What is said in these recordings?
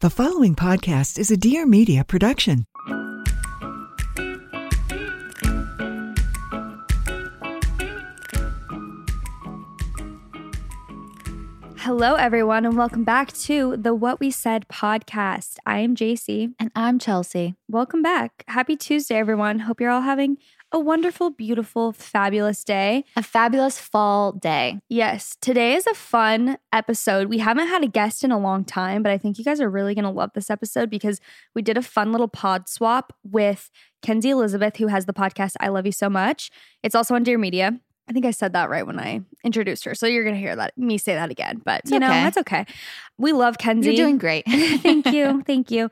The following podcast is a Dear Media production. Hello, everyone, and welcome back to the What We Said podcast. I am Jaci. And I'm Chelsey. Welcome back. Happy Tuesday, everyone. Hope you're all having a wonderful, beautiful, fabulous day. A fabulous fall day. Yes, today is a fun episode. We haven't had a guest in a long time, but I think you guys are really going to love this episode because we did a fun little pod swap with Kenzie Elizabeth, who has the podcast I Love You So Much. It's also on Dear Media. I think I said that right when I introduced her. So you're going to hear that me say that again. But, It's you know, okay. that's okay. We love Kenzie. You're doing great. thank you. Thank you.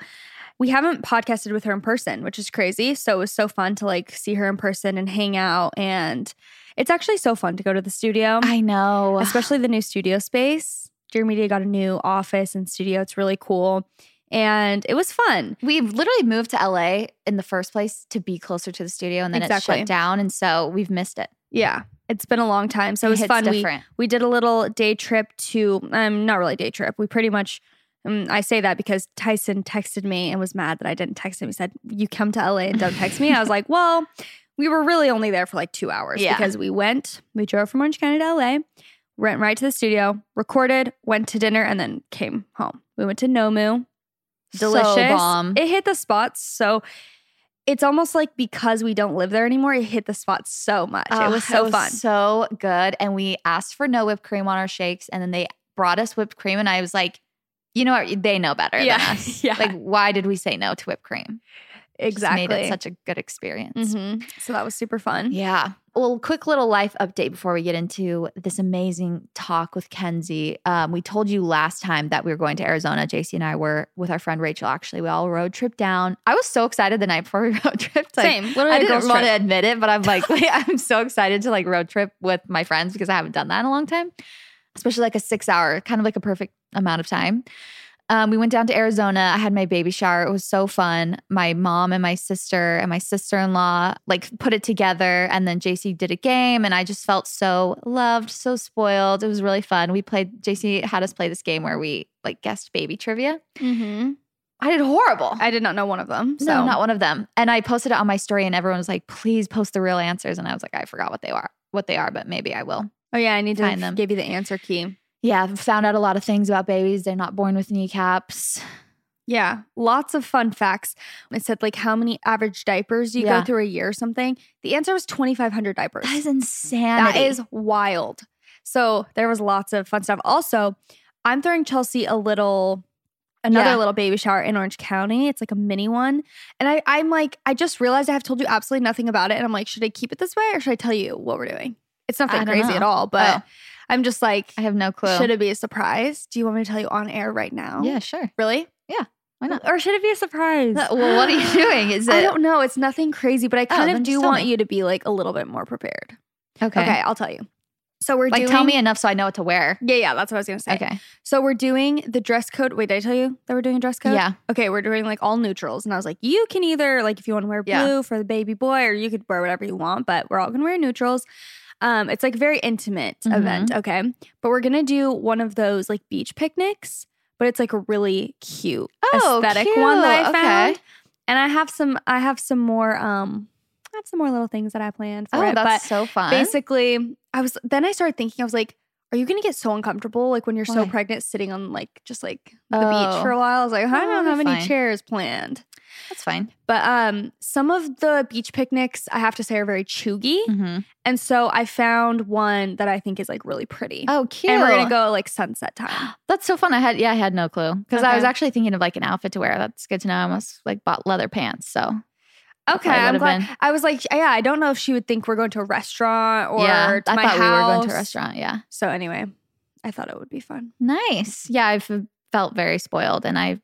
We haven't podcasted with her in person, which is crazy. So it was so fun to like see her in person and hang out. And it's actually so fun to go to the studio, I know. especially the new studio space. Dear Media got a new office and studio. It's really cool. And it was fun. we literally moved to LA in the first place to be closer to the studio and then it shut down. And so we've missed it. Yeah. It's been a long time. So it was fun. We, we did a little day trip to, um, not really day trip. We pretty much, um, I say that because Tyson texted me and was mad that I didn't text him. He said, You come to LA and don't text me. I was like, Well, we were really only there for like two hours Yeah. because we went, we drove from Orange County to LA, went right to the studio, recorded, went to dinner, and then came home. We went to Nomu. Delicious. So bomb. It hit the spots. So it's almost like because we don't live there anymore, it hit the spots so much. it Oh, was so fun. So good. And we asked for no whipped cream on our shakes and then they brought us whipped cream. And I was like, you know what? They know better Yeah. than us. Yeah. Like, why did we say no to whipped cream? Just exactly. made it such a good experience. Mhm. So that was super fun. Yeah. Well, quick little life update before we get into this amazing talk with Kenzie. Um, we told you last time that we were going to Arizona. Jaci and I were with our friend Rachel. Actually, we all road trip down. I was so excited the night before we road tripped. Like, Same. Literally I didn't want to admit it, but I'm like, I'm so excited to like road trip with my friends because I haven't done that in a long time, especially like a six hour, kind of like a perfect amount of time. Um, we went down to Arizona. I had my baby shower. It was so fun. My mom and my sister and my sister in law like put it together, and then Jaci did a game, and I just felt so loved, so spoiled. It was really fun. We played. Jaci had us play this game where we like guessed baby trivia. Mm-hmm. I did horrible. I did not know one of them. So No, not one of them. And I posted it on my story, and everyone was like, "Please post the real answers." And I was like, "I forgot what they are, what they are, but maybe I will." Oh yeah, I need to Find them. give you the answer key. Yeah, found out a lot of things about babies. They're not born with kneecaps. Yeah, lots of fun facts. It said like how many average diapers you Yeah. go through a year or something. The answer was 2,500 diapers. That is insanity. That is wild. So there was lots of fun stuff. Also, I'm throwing Chelsey a little another Yeah. little baby shower in Orange County. It's like a mini one. And I, I'm like, I just realized I have told you absolutely nothing about it. And I'm like, should I keep it this way or should I tell you what we're doing? It's nothing crazy know. at all, but Oh. I'm just like, I have no clue. should it be a surprise? Do you want me to tell you on air right now? Yeah, sure. Really? Yeah. Why not? Or should it be a surprise? Well, what are you doing? Is it I don't know. It's nothing crazy, but I oh, kind then of do want me. you to be like a little bit more prepared. okay? Okay, I'll tell you. So we're Like, doing. tell me enough so I know what to wear. Yeah, yeah, that's what I was gonna say. Okay. So we're doing the dress code. Wait, did I tell you that we're doing a dress code? Yeah. Okay, we're doing like all neutrals, and I was like, you can either like if you want to wear blue Yeah. for the baby boy, or you could wear whatever you want, but we're all gonna wear neutrals. Um, it's like a very intimate Mhm. event, okay? But we're gonna do one of those like beach picnics, but it's like a really cute Oh, aesthetic one that I cute. Okay. found. And I have some, I have some more, um, I have some more little things that I planned for Oh, it. that's but so fun. basically, I was then I started thinking, I was like, Are you gonna get so uncomfortable like when you're so pregnant sitting on like just like the Oh. beach for a while? I was like, I Oh, don't you're have any fine. chairs planned. That's fine. But um some of the beach picnics I have to say are very chuggy. Mhm. And so I found one that I think is like really pretty. Oh, cute. and we're gonna go like sunset time. That's so fun. I had yeah, I had no clue because I was actually thinking of like an outfit to wear. That's good to know. I almost like bought leather pants. So Okay, I'm glad. been. I was like, yeah, I don't know if she would think we're going to a restaurant or yeah, I thought house. we were going to a restaurant. Yeah, So anyway, I thought it would be fun. nice. Yeah, I've felt very spoiled, and I,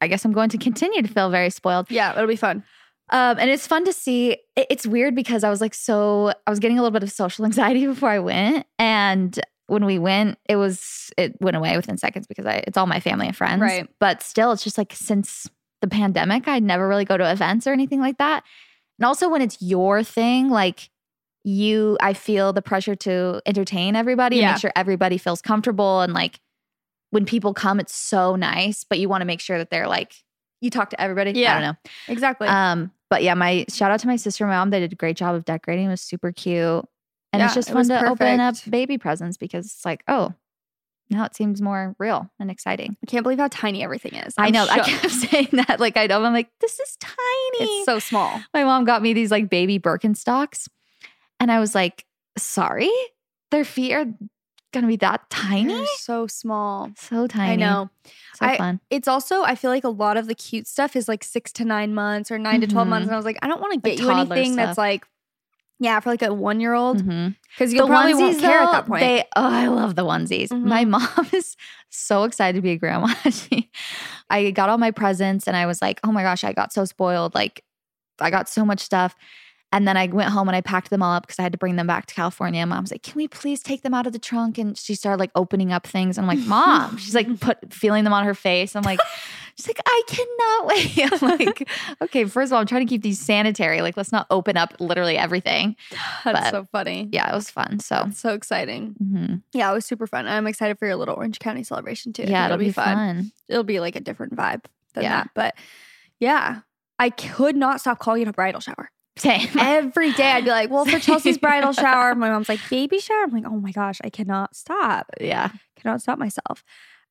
I guess I'm going to continue to feel very spoiled. Yeah, it'll be fun. Um, and it's fun to see. it- It's weird because I was like so I was getting a little bit of social anxiety before I went, and when we went, it was it went away within seconds because I it's all my family and friends. Right. But still, it's just like since the pandemic, I'd never really go to events or anything like that. And also when it's your thing, like you, I feel the pressure to entertain everybody and make sure everybody feels comfortable. And like when people come, it's so nice, but you want to make sure that they're like you talk to everybody. Yeah. I don't know. Exactly. Um, but yeah, my shout out to my sister and my mom. They did a great job of decorating. It was super cute. And it's just it fun to open up baby presents because it's like, oh, now it seems more real and exciting. I can't believe how tiny everything is. i I'm know. I shook. kept saying that. Like, I know. I'm like, this is tiny. It's so small. my mom got me these like baby Birkenstocks. And I was like, sorry? Their feet are gonna be that tiny? They're so small. So tiny. I know. So I- fun. It's also I feel like a lot of the cute stuff is like six to nine months or 9 to twelve months, Mhm. and I was like, I don't want to Like get you toddler anything that's like, yeah, for like a one year old because you probably won't care at that point. They, oh, I love the onesies. My Mhm. mom is so excited to be a grandma. she, I got all my presents and I was like, oh my gosh, I got so spoiled. Like, I got so much stuff. And then I went home and I packed them all up because I had to bring them back to California. Mom's like, "Can we please take them out of the trunk?" And she started like opening up things. I'm like, "Mom," she's like put feeling them on her face. I'm like, she's like, "I cannot wait." I'm like, "Okay, first of all, I'm trying to keep these sanitary. Like, let's not open up literally everything." that's but- so funny. Yeah, it was fun. So, so exciting. mhm. Yeah, it was super fun. I'm excited for your little Orange County celebration too. Yeah, think it'll be fun. It'll be like a different vibe than Yeah. that. But yeah, I could not stop calling it a bridal shower. Same. Every day I'd be like, well, for Chelsey's bridal shower, my mom's like, baby shower. I'm like, oh my gosh, I cannot stop. yeah. Cannot stop myself.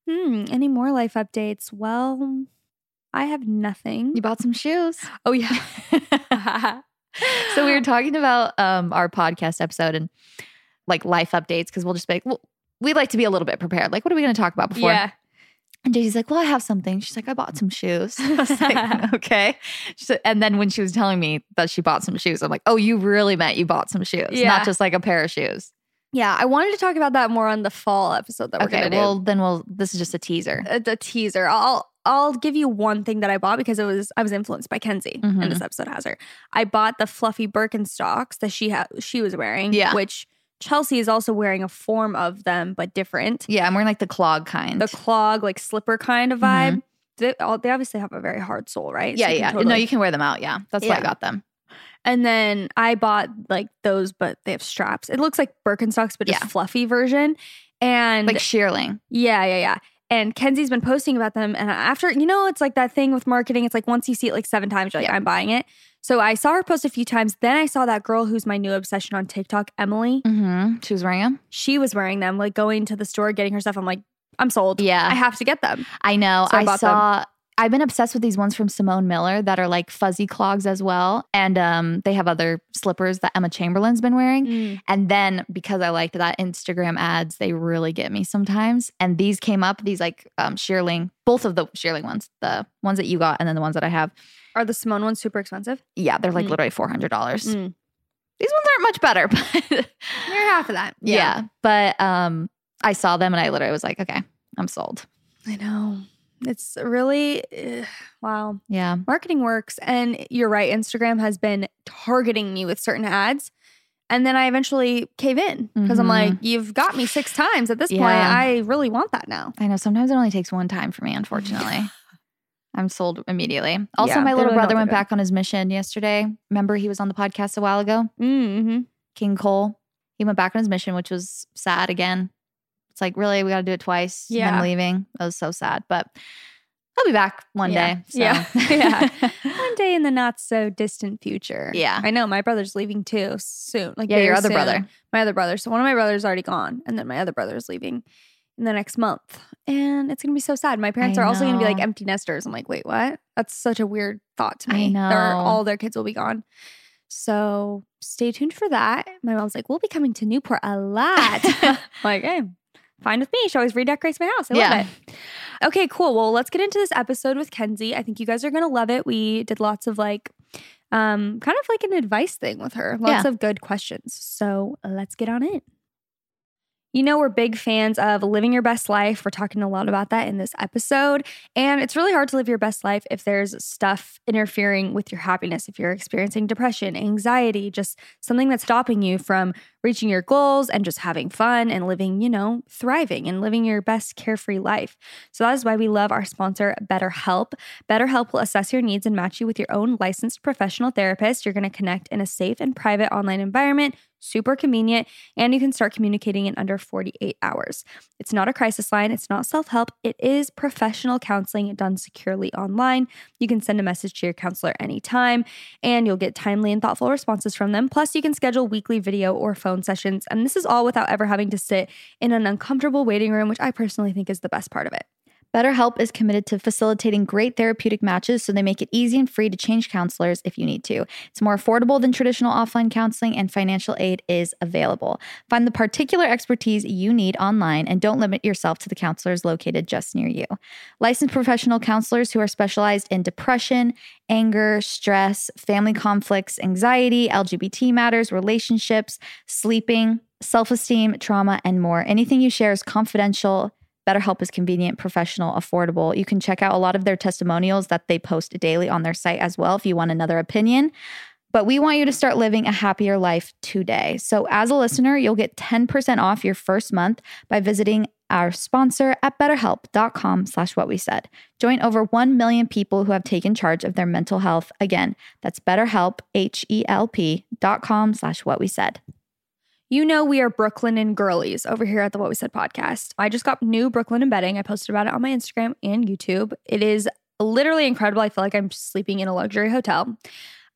Hmm, any more life updates? Well, I have nothing. You bought some shoes. Oh yeah. so we were talking about um, our podcast episode and like life updates because we'll just be like, well, we like to be a little bit prepared. Like, what are we going to talk about before? Yeah. And Jaci's like, well, I have something. She's like, I bought some shoes. I was like, okay. And then when she was telling me that she bought some shoes, I'm like, oh, you really meant you bought some shoes, Yeah. not just like a pair of shoes. Yeah. I wanted to talk about that more on the fall episode that we're okay. gonna do. Well, then we'll, this is just a teaser. a, a teaser. I'll I'll give you one thing that I bought because it was I was influenced by Kenzie, Mhm. and this episode has her. I bought the fluffy Birkenstocks that she had she was wearing, Yeah. which Chelsey is also wearing a form of them, but different. Yeah. I'm wearing like the clog kind. The clog, like slipper kind of vibe. They, all, they obviously have a very hard sole, right? Mm-hmm. yeah. So Yeah. totally- No, you can wear them out. Yeah. That's why I got them. And then I bought like those, but they have straps. It looks like Birkenstocks, but just Yeah. fluffy version. And Like shearling. Yeah, yeah, yeah. And Kenzie's been posting about them. And after, you know, it's like that thing with marketing. It's like once you see it like seven times, you're like, Yeah. I'm buying it. So I saw her post a few times. Then I saw that girl who's my new obsession on TikTok, Emily. Mm-hmm. She was wearing them. She was wearing them, like going to the store, getting her stuff. I'm like, I'm sold. Yeah. I have to get them. I know. So I I, bought them. I've been obsessed with these ones from Simon Miller that are like fuzzy clogs as well, and um, they have other slippers that Emma Chamberlain's been wearing. And then because I liked that Instagram ads, they really get me sometimes. And these came up. These like um, shearling, both of the shearling ones, the ones that you got, and then the ones that I have. Are the Simone ones super expensive? Yeah, they're like Mm. literally four hundred dollars. Mm. These ones aren't much better, but They're half of that. yeah. But um, I saw them and I literally was like, okay, I'm sold. I know. It's really, eh, wow. Yeah. marketing works and you're right instagram has been targeting me with certain ads and then i eventually cave in because i'm Mhm. like you've got me six times at this point i really want that now I know sometimes it only takes one time for me, unfortunately. I'm sold immediately. Also, Yeah, my little really brother went back on his mission yesterday. Remember, he was on the podcast a while ago, mm-hmm. King Cole. He went back on his mission, which was sad again. It's like, really, we got to do it twice. Yeah. Him leaving. That was so sad. But I'll be back one yeah. day. so. Yeah. yeah. One day in the not so distant future. Yeah. I know my brother's leaving too soon. Like Yeah, your other soon. brother. My other brother. So one of my brothers already gone, and then my other brother is leaving in the next month, and it's gonna be so sad. My parents I are also gonna be like empty nesters. I'm like, wait, what? That's such a weird thought to I me. They're- all their kids will be gone. So stay tuned for that. My mom's like, we'll be coming to Newport a lot. like, hey, fine with me. She always redecorates my house. I Yeah. love it. Okay, cool. Well, let's get into this episode with Kenzie. I think you guys are gonna love it. We did lots of like um kind of like an advice thing with her. Lots Yeah. of good questions. So let's get on it. You know, we're big fans of living your best life. We're talking a lot about that in this episode. And it's really hard to live your best life if there's stuff interfering with your happiness, if you're experiencing depression, anxiety, just something that's stopping you from reaching your goals and just having fun and living, you know, thriving and living your best carefree life. So that is why we love our sponsor, BetterHelp. BetterHelp will assess your needs and match you with your own licensed professional therapist. You're going to connect in a safe and private online environment super convenient, and you can start communicating in under 48 hours. It's not a crisis line, it's not self help, it is professional counseling done securely online. You can send a message to your counselor anytime, and you'll get timely and thoughtful responses from them. Plus, you can schedule weekly video or phone sessions, and this is all without ever having to sit in an uncomfortable waiting room, which I personally think is the best part of it. BetterHelp is committed to facilitating great therapeutic matches, so they make it easy and free to change counselors if you need to. It's more affordable than traditional offline counseling, and financial aid is available. Find the particular expertise you need online and don't limit yourself to the counselors located just near you. Licensed professional counselors who are specialized in depression, anger, stress, family conflicts, anxiety, LGBT matters, relationships, sleeping, self esteem, trauma, and more. Anything you share is confidential. BetterHelp is convenient, professional, affordable. You can check out a lot of their testimonials that they post daily on their site as well if you want another opinion. But we want you to start living a happier life today. So as a listener, you'll get 10% off your first month by visiting our sponsor at betterhelp.com slash what we said. Join over 1 million people who have taken charge of their mental health. Again, that's betterhelp, H-E-L-P dot com slash what we said. You know, we are Brooklinen girlies over here at the What We Said podcast. I just got new Brooklinen bedding. I posted about it on my Instagram and YouTube. It is literally incredible. I feel like I'm sleeping in a luxury hotel.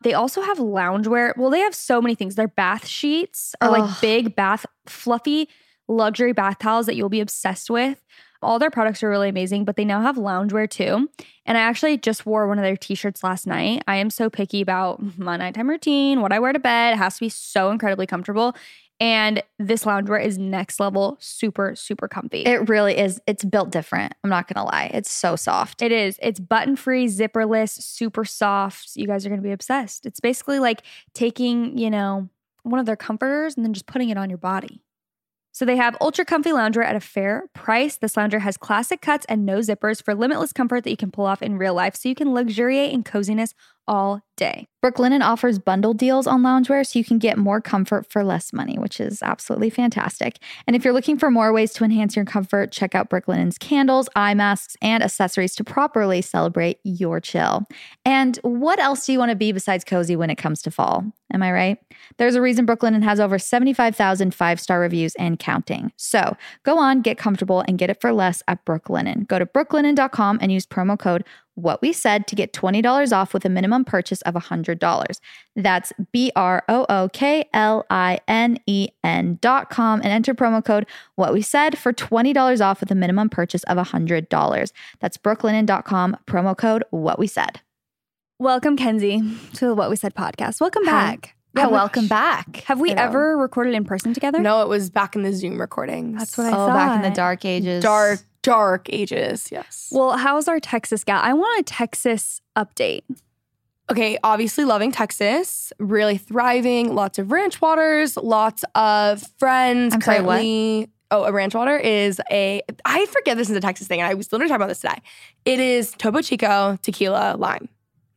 They also have loungewear. Well, they have so many things. Their bath sheets are Ugh. like big bath, fluffy luxury bath towels that you'll be obsessed with. All their products are really amazing, but they now have loungewear too. And I actually just wore one of their t shirts last night. I am so picky about my nighttime routine, what I wear to bed. It has to be so incredibly comfortable. And this loungewear is next level, super, super comfy. It really is. It's built different. I'm not going to lie. It's so soft. It is. It's button free, zipperless, super soft. You guys are going to be obsessed. It's basically like taking, you know, one of their comforters and then just putting it on your body. So they have ultra comfy loungewear at a fair price. This loungewear has classic cuts and no zippers for limitless comfort that you can pull off in real life so you can luxuriate in coziness all day. Brooklinen offers bundle deals on loungewear so you can get more comfort for less money, which is absolutely fantastic. And if you're looking for more ways to enhance your comfort, check out Brooklinen's candles, eye masks, and accessories to properly celebrate your chill. And what else do you want to be besides cozy when it comes to fall? Am I right? There's a reason Brooklinen has over 75,000 five star reviews and counting. So go on, get comfortable, and get it for less at Brooklinen. Go to brooklinen.com and use promo code what we said to get $20 off with a minimum purchase of $100. That's B R O O K L I N E N dot com and enter promo code what we said for $20 off with a minimum purchase of $100. That's brooklinen.com, promo code what we said. Welcome, Kenzie, to the What We Said podcast. Welcome Hi. back. Yeah, welcome back. Have we ever recorded in person together? No, it was back in the Zoom recordings. That's what I oh, back in the dark ages. dark, dark ages. Yes. Well, how's our Texas gal? I want a Texas update. okay, obviously loving Texas, really thriving, lots of ranch waters, lots of friends. I'm sorry, what? currently, Oh, a ranch water is a, I forget this is a Texas thing, and I was literally talking about this today. It is Topo Chico tequila lime.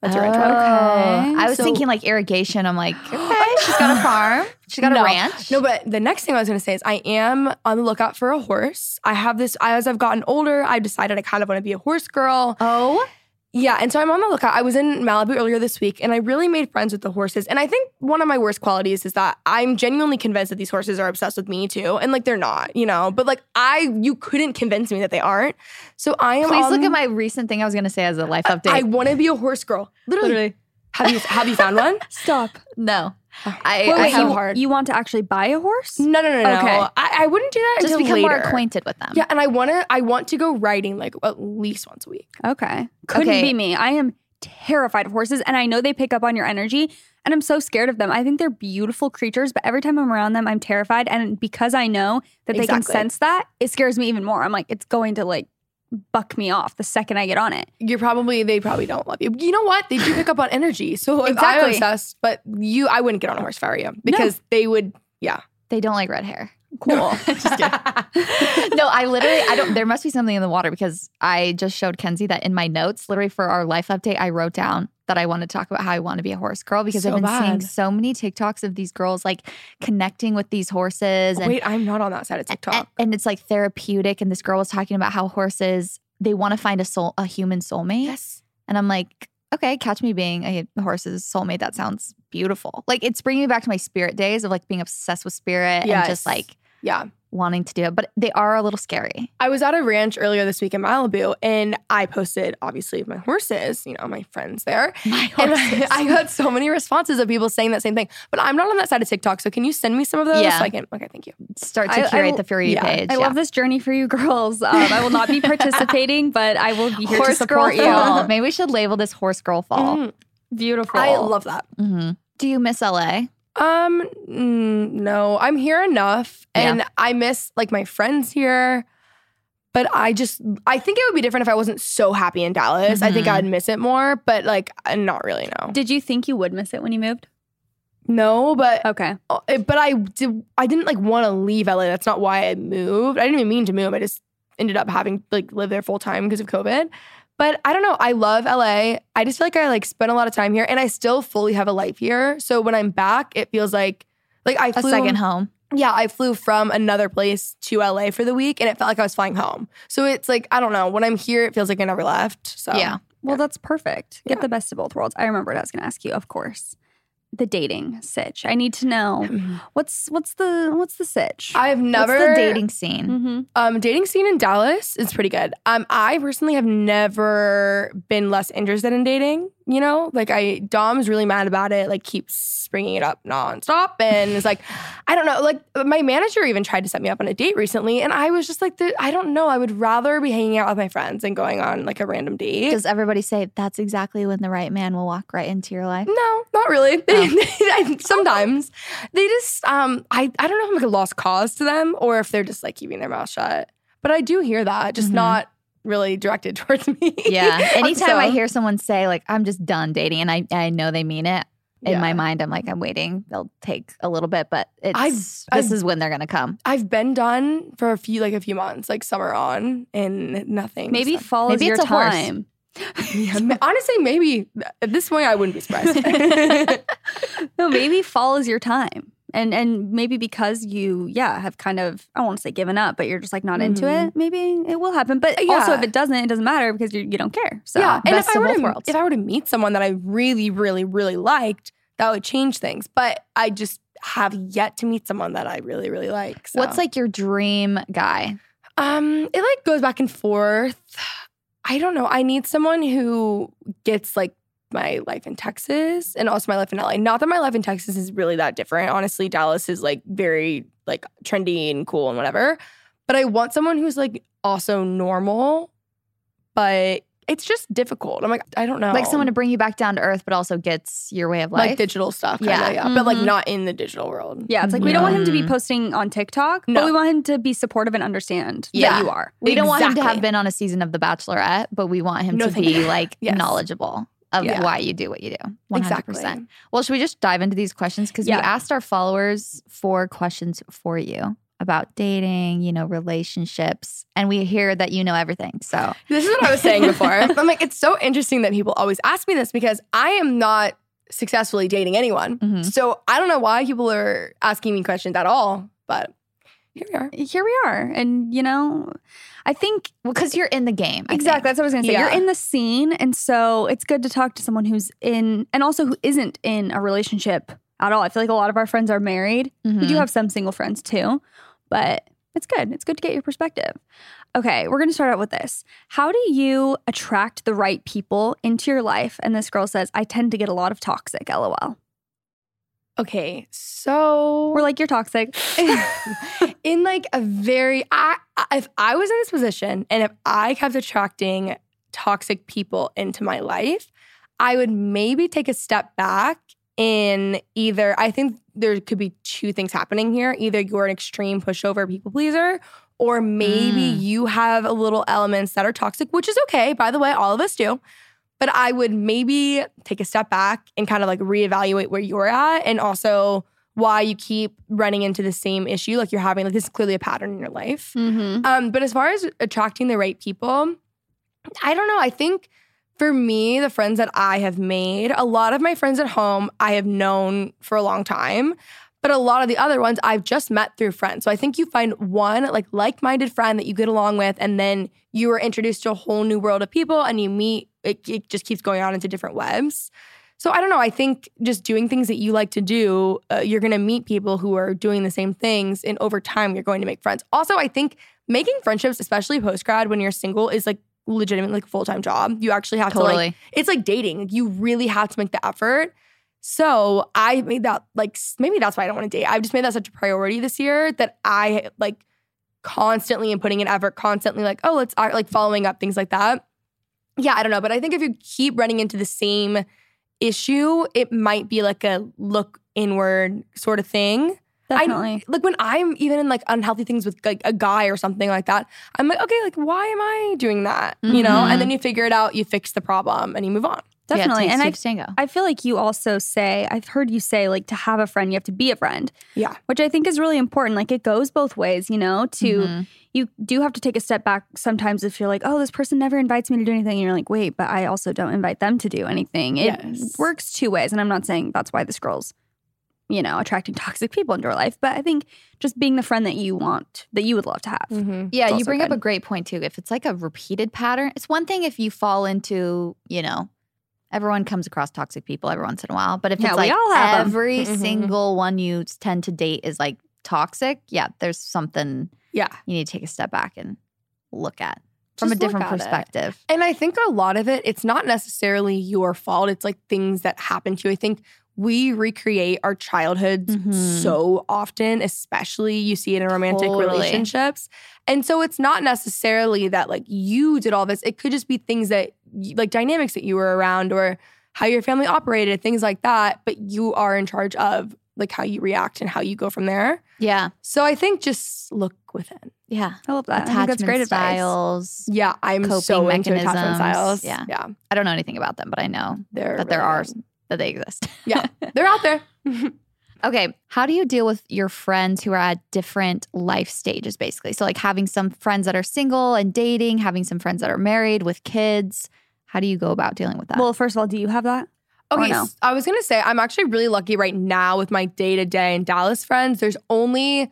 That's a ranch. Okay. I was So- thinking like irrigation. I'm like, okay, she's got a farm. She's got No. a ranch. No, but the next thing I was going to say is I am on the lookout for a horse. I have this, as I've gotten older, I decided I kind of want to be a horse girl. Oh, Yeah, and so I'm on the lookout. I was in Malibu earlier this week and I really made friends with the horses. And I think one of my worst qualities is that I'm genuinely convinced that these horses are obsessed with me too. And like they're not, you know, but like I, you couldn't convince me that they aren't. So I am. Please look at my recent thing I was gonna say as a life update. I want to be a horse girl. Literally. Have you have you found one? Stop. no. Oh. I, Wait, I wait, have you, hard. you want to actually buy a horse? No, no, no, no. Okay. I, I wouldn't do that just until become more acquainted with them. Yeah, and I want to. I want to go riding like at least once a week. Okay. Couldn't Okay. be me. I am terrified of horses and I know they pick up on your energy and I'm so scared of them. I think they're beautiful creatures, but every time I'm around them, I'm terrified. And because I know that they can sense that, it scares me even more. I'm like, it's going to like buck me off the second I get on it. You're probably they probably don't love you. You know what? They do pick up on energy. So if I'm Exactly. obsessed, but you, I wouldn't get on a horse if I were you because they would. Yeah. They don't like red hair. Cool. Just no, I literally, I don't, there must be something in the water because I just showed Kenzie that in my notes, literally for our life update, I wrote down that I want to talk about how I want to be a horse girl because I've So been seeing so many TikToks of these girls like connecting with these horses and, Wait, I'm not on that side of and, TikTok. and it's like therapeutic. And this girl was talking about how horses, they want to find a soul, a human soulmate. Yes. And I'm like, okay, catch me being a horse's soulmate. That sounds beautiful. Like it's bringing me back to my spirit days of like being obsessed with spirit and just like Yeah. wanting to do it. But they are a little scary. I was at a ranch earlier this week in Malibu and I posted obviously my horses, you know, my friends there. My horses. I, I got so many responses of people saying that same thing. But I'm not on that side of TikTok. So can you send me some of those? Yeah. So I can okay, thank you. Start to I curate will- the For You yeah. page. I love this journey for you girls. Um, I will not be participating, but I will be here horse to girl support you. fall. Maybe we should label this horse girl fall. Mhm. Beautiful. I love that. Mhm. Do you miss LA? Um, no, I'm here enough, Yeah. and I miss like my friends here. But I just, I think it would be different if I wasn't so happy in Dallas. I think Mhm. I'd miss it more, but like, not really. No, Did you think you would miss it when you moved? no, but Okay. uh, but I did. I didn't like want to leave LA. That's not why I moved. I didn't even mean to move. I just ended up having like live there full time because of COVID. But I don't know. I love LA. I just feel like I like spent a lot of time here, and I still fully have a life here. So when I'm back, it feels like like I A flew, second home. Yeah, I flew from another place to LA for the week, and it felt like I was flying home. So it's like I don't know. When I'm here, it feels like I never left. So Yeah. Well, that's perfect. Get Yeah. the best of both worlds. I remember what I was going to ask you, of course. The dating sitch. I need to know what's what's the what's the sitch? I've never What's the dating scene? mm-hmm. Um, dating scene in Dallas is pretty good. Um, I personally have never been less interested in dating. You know, like I Dom's really mad about it. Like keeps bringing it up nonstop, and it's like, I don't know. Like my manager even tried to set me up on a date recently, and I was just like, the, I don't know. I would rather be hanging out with my friends than going on like a random date. Does everybody say that's exactly when the right man will walk right into your life? no, not really. Sometimes they just um I, I don't know if I'm like a lost cause to them or if they're just like keeping their mouth shut. But I do hear that, just Mhm. not really directed towards me. Yeah. Anytime I hear someone say like I'm just done dating and I I know they mean it. In Yeah. my mind, I'm like, I'm waiting. They'll take a little bit, but it's I've- this I've- is when they're gonna come. I've been done for a few like a few months, like summer on, and nothing. Maybe So- fall Maybe is your it's a horse. Yeah, honestly, maybe at this point I wouldn't be surprised. No, maybe fall is your time. And and maybe because you, yeah, have kind of I won't say given up, but you're just like not into Mhm. it. Maybe it will happen. But Yeah. also, if it doesn't, it doesn't matter because you you don't care. So yeah, and if I were to, if I were to meet someone that I really, really, really liked, that would change things. But I just have yet to meet someone that I really, really like. so. What's like your dream guy? Um, it like goes back and forth. I don't know. I need someone who gets like my life in Texas and also my life in LA. Not that my life in Texas is really that different. Honestly, Dallas is like very like trendy and cool and whatever. But I want someone who's like also normal, but it's just difficult. I'm like, I don't know. Like someone to bring you back down to earth, but also gets your way of life. like digital stuff, kinda, Yeah. yeah. But like Mhm. not in the digital world. yeah, it's like we don't want him to be posting on TikTok, No. but we want him to be supportive and understand Yeah. that you are. we don't want him to have been on a season of The Bachelorette, but we want him No, to be you. like Yes. knowledgeable of Yeah. why you do what you do. 100%. Exactly. Well, should we just dive into these questions? Because Yeah. we asked our followers for questions for you about dating, you know, relationships, and we hear that you know everything. So This is what I was saying before. I'm like, it's so interesting that people always ask me this because I am not successfully dating anyone. Mhm. So I don't know why people are asking me questions at all. But here we are. here we are. And, you know, I think because you're in the game. I exactly think. that's what I was going to say. Yeah. You're in the scene. And so it's good to talk to someone who's in, and also who isn't in a relationship at all. I feel like a lot of our friends are married. We do Mhm. have some single friends too, but it's good. It's good to get your perspective. Okay, we're going to start out with this. How do you attract the right people into your life? And this girl says, I tend to get a lot of toxic, lol. Okay, so We're like, you're toxic. in like a very I if I was in this position and if I kept attracting toxic people into my life, I would maybe take a step back in either I think there could be two things happening here. Either you're an extreme pushover people pleaser or maybe Mm. you have a little elements that are toxic, which is okay. By the way, all of us do. But I would maybe take a step back and kind of like reevaluate where you're at and also why you keep running into the same issue. Like you're having like this is clearly a pattern in your life. mm-hmm. Um, but as far as attracting the right people, I don't know. I think for me, the friends that I have made, a lot of my friends at home I have known for a long time. But a lot of the other ones I've just met through friends. So I think you find one like like-minded friend that you get along with, and then you are introduced to a whole new world of people and you meet, it, it just keeps going on into different webs. So I don't know. I think just doing things that you like to do, uh, you're going to meet people who are doing the same things, and over time, you're going to make friends. Also, I think making friendships, especially post grad when you're single, is like legitimately like a full time job. You actually have to like Totally. it's like dating. Like, you really have to make the effort. So I made that like maybe that's why I don't want to date. I've just made that such a priority this year that I like constantly am putting in effort, constantly like, oh, let's like following up, things like that. Yeah, I don't know. But I think if you keep running into the same issue, it might be like a look inward sort of thing. I- Definitely. like when I'm even in like unhealthy things with like a guy or something like that, I'm like, okay, like why am I doing that? You know? And then you figure it out, you fix the problem, and you move on. Definitely. Yeah, and I, tango. I feel like you also say, I've heard you say, like, to have a friend, you have to be a friend. Yeah. Which I think is really important. Like, it goes both ways, you know, to, Mhm. you do have to take a step back sometimes if you're like, oh, this person never invites me to do anything. And you're like, wait, but I also don't invite them to do anything. It Yes. works two ways. And I'm not saying that's why this girl's, you know, attracting toxic people into your life. But I think just being the friend that you want, that you would love to have. Mm-hmm. Yeah, you also bring up a great point too. If it's like a repeated pattern, it's one thing if you fall into, you know, everyone comes across toxic people every once in a while. But if Yeah, it's like all have 'em. every Mhm. single one you tend to date is like toxic, yeah, there's something Yeah. you need to take a step back and look at from Just a different at it. perspective. And I think a lot of it, it's not necessarily your fault. It's like things that happen to you. I think we recreate our childhoods Mhm. so often, especially you see it in romantic Totally. relationships. And so it's not necessarily that like you did all this. It could just be things that like dynamics that you were around or how your family operated, things like that. But you are in charge of like how you react and how you go from there. Yeah. So I think just look within. Yeah. I love that. I Attachment that's great advice. styles. Yeah, I'm Coping so into attachment mechanisms. styles. Yeah. yeah, I don't know anything about them, but I know they're that there are. That they exist. Yeah, they're out there. Okay. How do you deal with your friends who are at different life stages, basically? So, like having some friends that are single and dating, having some friends that are married with kids. How do you go about dealing with that? Well, first of all, do you have that? Okay, no? s- I was gonna say I'm actually really lucky right now with my day to day in Dallas friends. There's only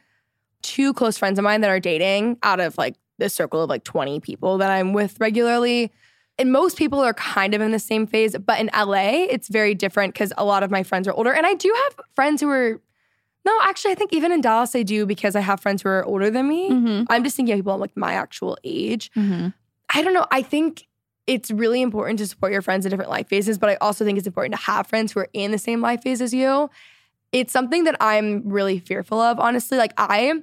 two close friends of mine that are dating out of like this circle of like 20 people that I'm with regularly. And most people are kind of in the same phase, but in LA, it's very different because a lot of my friends are older. And I do have friends who are, no, actually, I think even in Dallas, I do because I have friends who are older than me. Mm-hmm. I'm just thinking of people like my actual age. Mhm. I don't know. I think it's really important to support your friends in different life phases, but I also think it's important to have friends who are in the same life phase as you. It's something that I'm really fearful of, honestly. Like I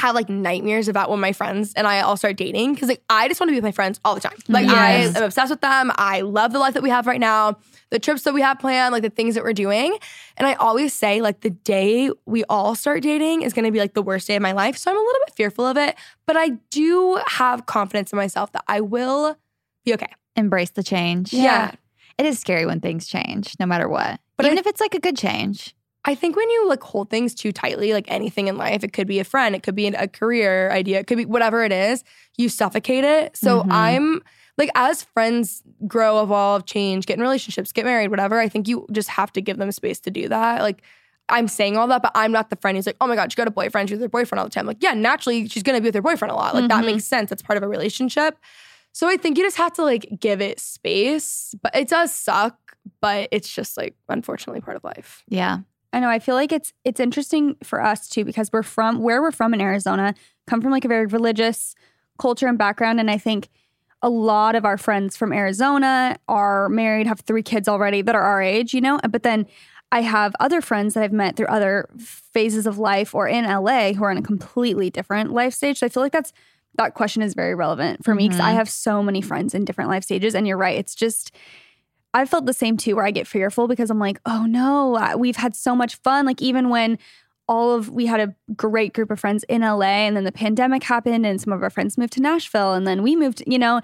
have like nightmares about when my friends and I all start dating because like I just want to be with my friends all the time. Like Yes. I am obsessed with them. I love the life that we have right now, the trips that we have planned, like the things that we're doing. And I always say like the day we all start dating is going to be like the worst day of my life. So I'm a little bit fearful of it, but I do have confidence in myself that I will be okay. Embrace the change. Yeah. It is scary when things change, no matter what. But Even I- if it's like a good change. I think when you like hold things too tightly, like anything in life, it could be a friend, it could be an- a career idea, it could be whatever it is, you suffocate it. So Mhm. I'm like, as friends grow, evolve, change, get in relationships, get married, whatever, I think you just have to give them space to do that. Like, I'm saying all that, but I'm not the friend who's like, oh my God, she got a boyfriend. She's with her boyfriend all the time. Like, yeah, naturally, she's going to be with her boyfriend a lot. Like, that Mhm. makes sense. That's part of a relationship. So I think you just have to like give it space, but it does suck, but it's just like, unfortunately, part of life. Yeah. I know. I feel like it's it's interesting for us too because we're from where we're from in Arizona, come from like a very religious culture and background, and I think a lot of our friends from Arizona are married, have three kids already that are our age, you know. But then I have other friends that I've met through other phases of life or in LA who are in a completely different life stage. So I feel like that's that question is very relevant for me because I mm-hmm. have so many friends in different life stages, and you're right. It's just I felt the same too, where I get fearful because I'm like, oh no, we've had so much fun. Like even when all of we had a great group of friends in LA, and then the pandemic happened, and some of our friends moved to Nashville, and then we moved, you know,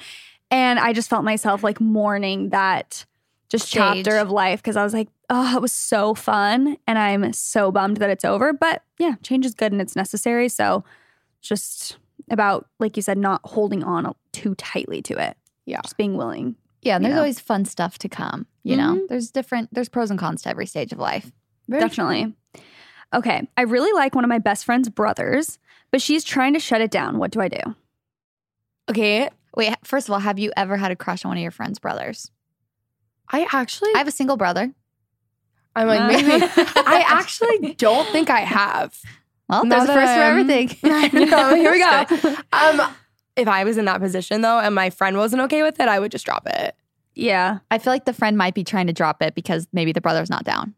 and I just felt myself like mourning that just Stage. chapter of life because I was like, oh, it was so fun, and I'm so bummed that it's over. But yeah, change is good and it's necessary. So just about like you said, not holding on too tightly to it. Yeah. just being willing. Yeah. And there's know? always fun stuff to come. You know, Mhm. there's different, there's pros and cons to every stage of life. Definitely. Okay. I really like one of my best friend's brothers, but she's trying to shut it down. What do I do? Okay. Wait, first of all, have you ever had a crush on one of your friend's brothers? I actually, I have a single brother. I'm like, maybe. I actually don't think I have. Well, Now there's a first for I'm- everything. Know, here we go. Um, if I was in that position though, and my friend wasn't okay with it, I would just drop it. Yeah. I feel like the friend might be trying to drop it because maybe the brother's not down.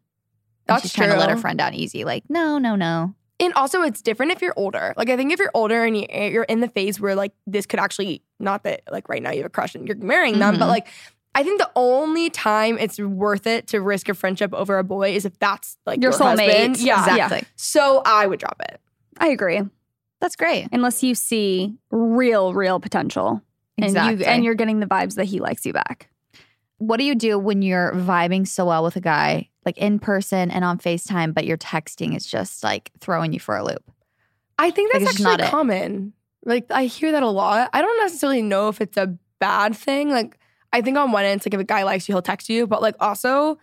That's she's trying to let her friend down easy. Like, no, no, no. And also, it's different if you're older. Like, I think if you're older and you- you're in the phase where like this could actually not that like right now you have a crush and you're marrying them, but Mhm. like I think the only time it's worth it to risk a friendship over a boy is if that's like Your your, soulmate. husband. Yeah, Exactly. So I would drop it. I agree. That's great. Unless you see real, real potential. And you and you're getting the vibes that he likes you back. what do you do when you're vibing so well with a guy, like in person and on FaceTime, but your texting is just like throwing you for a loop? I think that's it's just not actually it. common. Like I hear that a lot. I don't necessarily know if it's a bad thing. Like I think on one end, it's like if a guy likes you, he'll text you. But like also,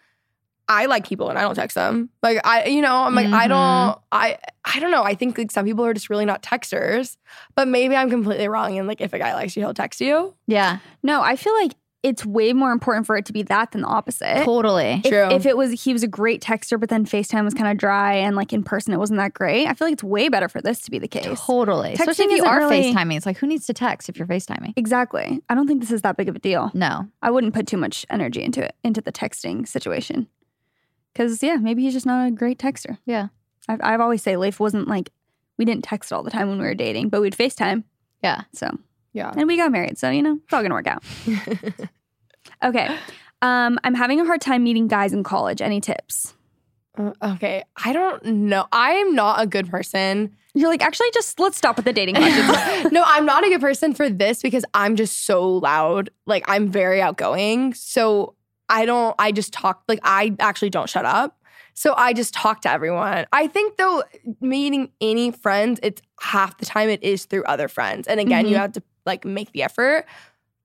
I like people and I don't text them. Like I, you know, I'm like I Mhm. don't, I, I don't know. I think like some people are just really not texters. But maybe I'm completely wrong. And like if a guy likes you, he'll text you. Yeah, No, I feel like it's way more important for it to be that than the opposite. totally. If, True. if it was he was a great texter, but then FaceTime was kind of dry and like in person it wasn't that great, I feel like it's way better for this to be the case. Totally. Especially Texting if you are really- FaceTiming. It's like, who needs to text if you're FaceTiming? Exactly. I don't think this is that big of a deal. No. I wouldn't put too much energy into it, into the texting situation. Cause yeah, maybe he's just not a great texter. Yeah. I've, I've always say Leif wasn't like, we didn't text all the time when we were dating, but we'd FaceTime. Yeah. So, Yeah. and we got married. So, you know, it's all gonna work out. Okay. Um, I'm having a hard time meeting guys in college. Any tips? Uh, okay. I don't know. I am not a good person. You're like, actually, just let's stop with the dating questions. no, I'm not a good person for this because I'm just so loud. Like I'm very outgoing. So I don't I just talk like I actually don't shut up. So I just talk to everyone. I think though meeting any friends, it's half the time it is through other friends. And again, you Mhm. have to like make the effort.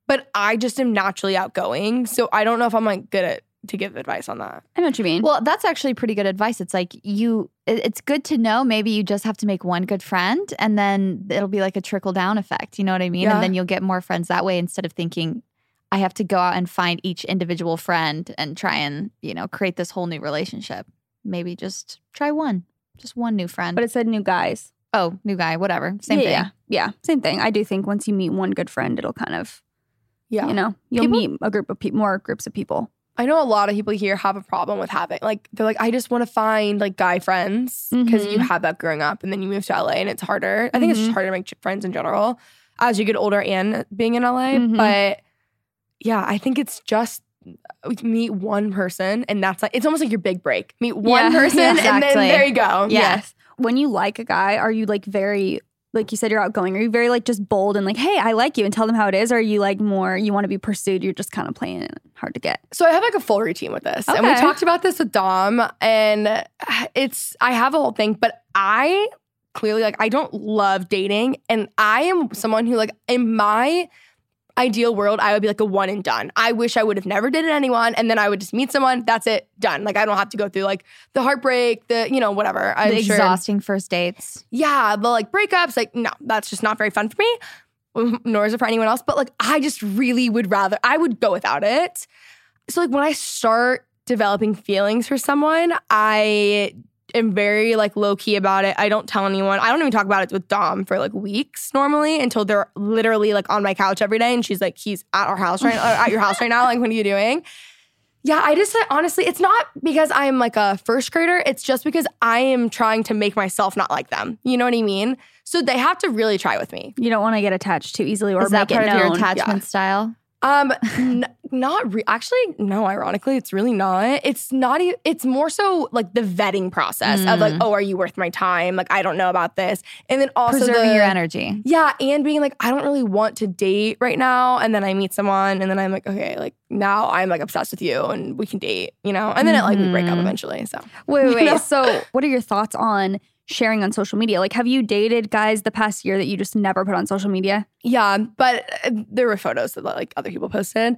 But I just am naturally outgoing. So I don't know if I'm like good at to give advice on that. I know what you mean. Well, that's actually pretty good advice. It's like you, it's good to know maybe you just have to make one good friend and then it'll be like a trickle down effect. You know what I mean? Yeah. And then you'll get more friends that way instead of thinking, I have to go out and find each individual friend and try and, you know, create this whole new relationship. Maybe just try one, just one new friend. but it said new guys. oh, new guy, whatever. Same yeah, thing. Yeah, yeah, same thing. I do think once you meet one good friend, it'll kind of, Yeah. you know, you'll People- meet a group of people, more groups of people. I know a lot of people here have a problem with having like they're like I just want to find like guy friends because you Mhm. have that growing up and then you move to LA and it's harder. I think it's just Mhm. harder to make friends in general as you get older and being in LA. Mhm. But yeah, I think it's just uh, meet one person and that's like it's almost like your big break. Meet one Yeah, person and then there you go. Yes. When you like a guy, are you like very, like you said, you're outgoing? Are you very like just bold and like, hey, I like you and tell them how it is? Or are you like more, you want to be pursued? You're just kind of playing it hard to get. So I have like a full routine with this. And we talked about this with Dom and uh, it's I have a whole thing, but I clearly like I don't love dating and I am someone who like in my ideal world, I would be like a one and done. I wish I would have never dated anyone, and then I would just meet someone. That's it, done. Like I don't have to go through like the heartbreak, the you know whatever. I'm the sure- exhausting first dates. yeah, the like breakups, like no, that's just not very fun for me. Nor is it for anyone else. But like, I just really would rather I would go without it. So like, when I start developing feelings for someone, I am very like low key about it. I don't tell anyone. I don't even talk about it with Dom for like weeks normally until they're literally like on my couch every day, and she's like, he's at our house right uh, at your house right now. Like, what are you doing? Yeah, I just like, honestly, it's not because I'm like a first grader. It's just because I am trying to make myself not like them. You know what I mean? So they have to really try with me. You don't want to get attached too easily or Is that make part it of your known. attachment style? Um, n- not re- actually. No, ironically, it's really not. It's not. E- it's more so like the vetting process of like, Mm. oh, are you worth my time? Like, I don't know about this, and then also Preserving the, your energy. Yeah, and being like, I don't really want to date right now, and then I meet someone, and then I'm like, okay, like now I'm like obsessed with you, and we can date, you know, and then it like we break up Mhm. eventually. So Wait, wait, wait. So, what are your thoughts on sharing on social media? Like, have you dated guys the past year that you just never put on social media? Yeah, but uh, there were photos that like other people posted.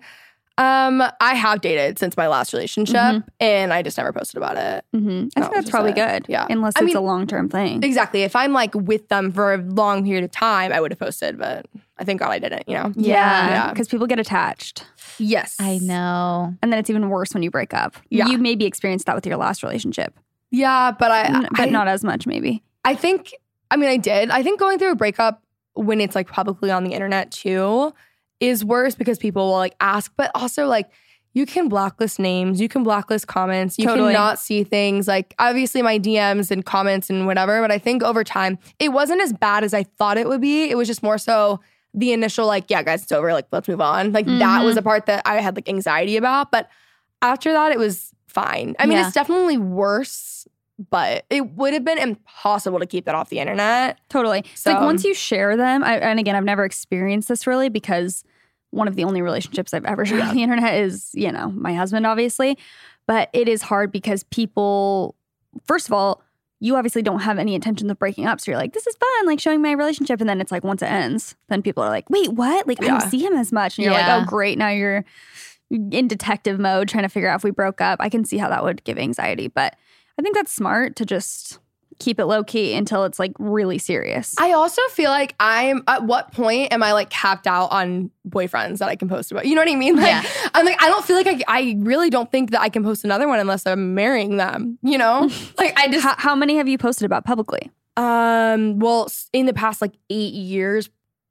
Um, I have dated since my last relationship, Mhm. and I just never posted about it. Mm-hmm. I That think that's probably it. good. Yeah. Unless I it's mean- a long term thing. Exactly. If I'm like with them for a long period of time, I would have posted, but I thank God I didn't. You know. Yeah. Yeah. Because people get attached. Yes. I know. And then it's even worse when you break up. Yeah. You maybe experienced that with your last relationship, Yeah, but I. But I, not as much, maybe. I think. I mean, I did. I think going through a breakup when it's like publicly on the internet too is worse because people will like ask, but also like. You can blacklist names. You can blacklist comments. You Totally. cannot see things like obviously my DMs and comments and whatever. But I think over time, it wasn't as bad as I thought it would be. It was just more so the initial like, yeah, guys, it's over. Like, let's move on. Like that Mm-hmm. was a part that I had like anxiety about. But after that, it was fine. I mean, Yeah. it's definitely worse, but it would have been impossible to keep that off the internet. Totally. It's like once you share them, I, and again, I've never experienced this really because one of the only relationships I've ever shared on the internet is, you know, my husband, obviously. But it is hard because people, first of all, you obviously don't have any intentions of breaking up. So you're like, this is fun, like showing my relationship. And then it's like, once it ends, then people are like, wait, what? Like, I don't see him as much. And you're Yeah. like, oh, great. Now you're in detective mode trying to figure out if we broke up. I can see how that would give anxiety. But I think that's smart to just keep it low key until it's like really serious. I also feel like I'm at what point am I like capped out on boyfriends that I can post about? You know what I mean? Like Yeah. I'm like, I don't feel like I I really don't think that I can post another one unless I'm marrying them, you know? like I just how, how many have you posted about publicly? um well in the past like eight years,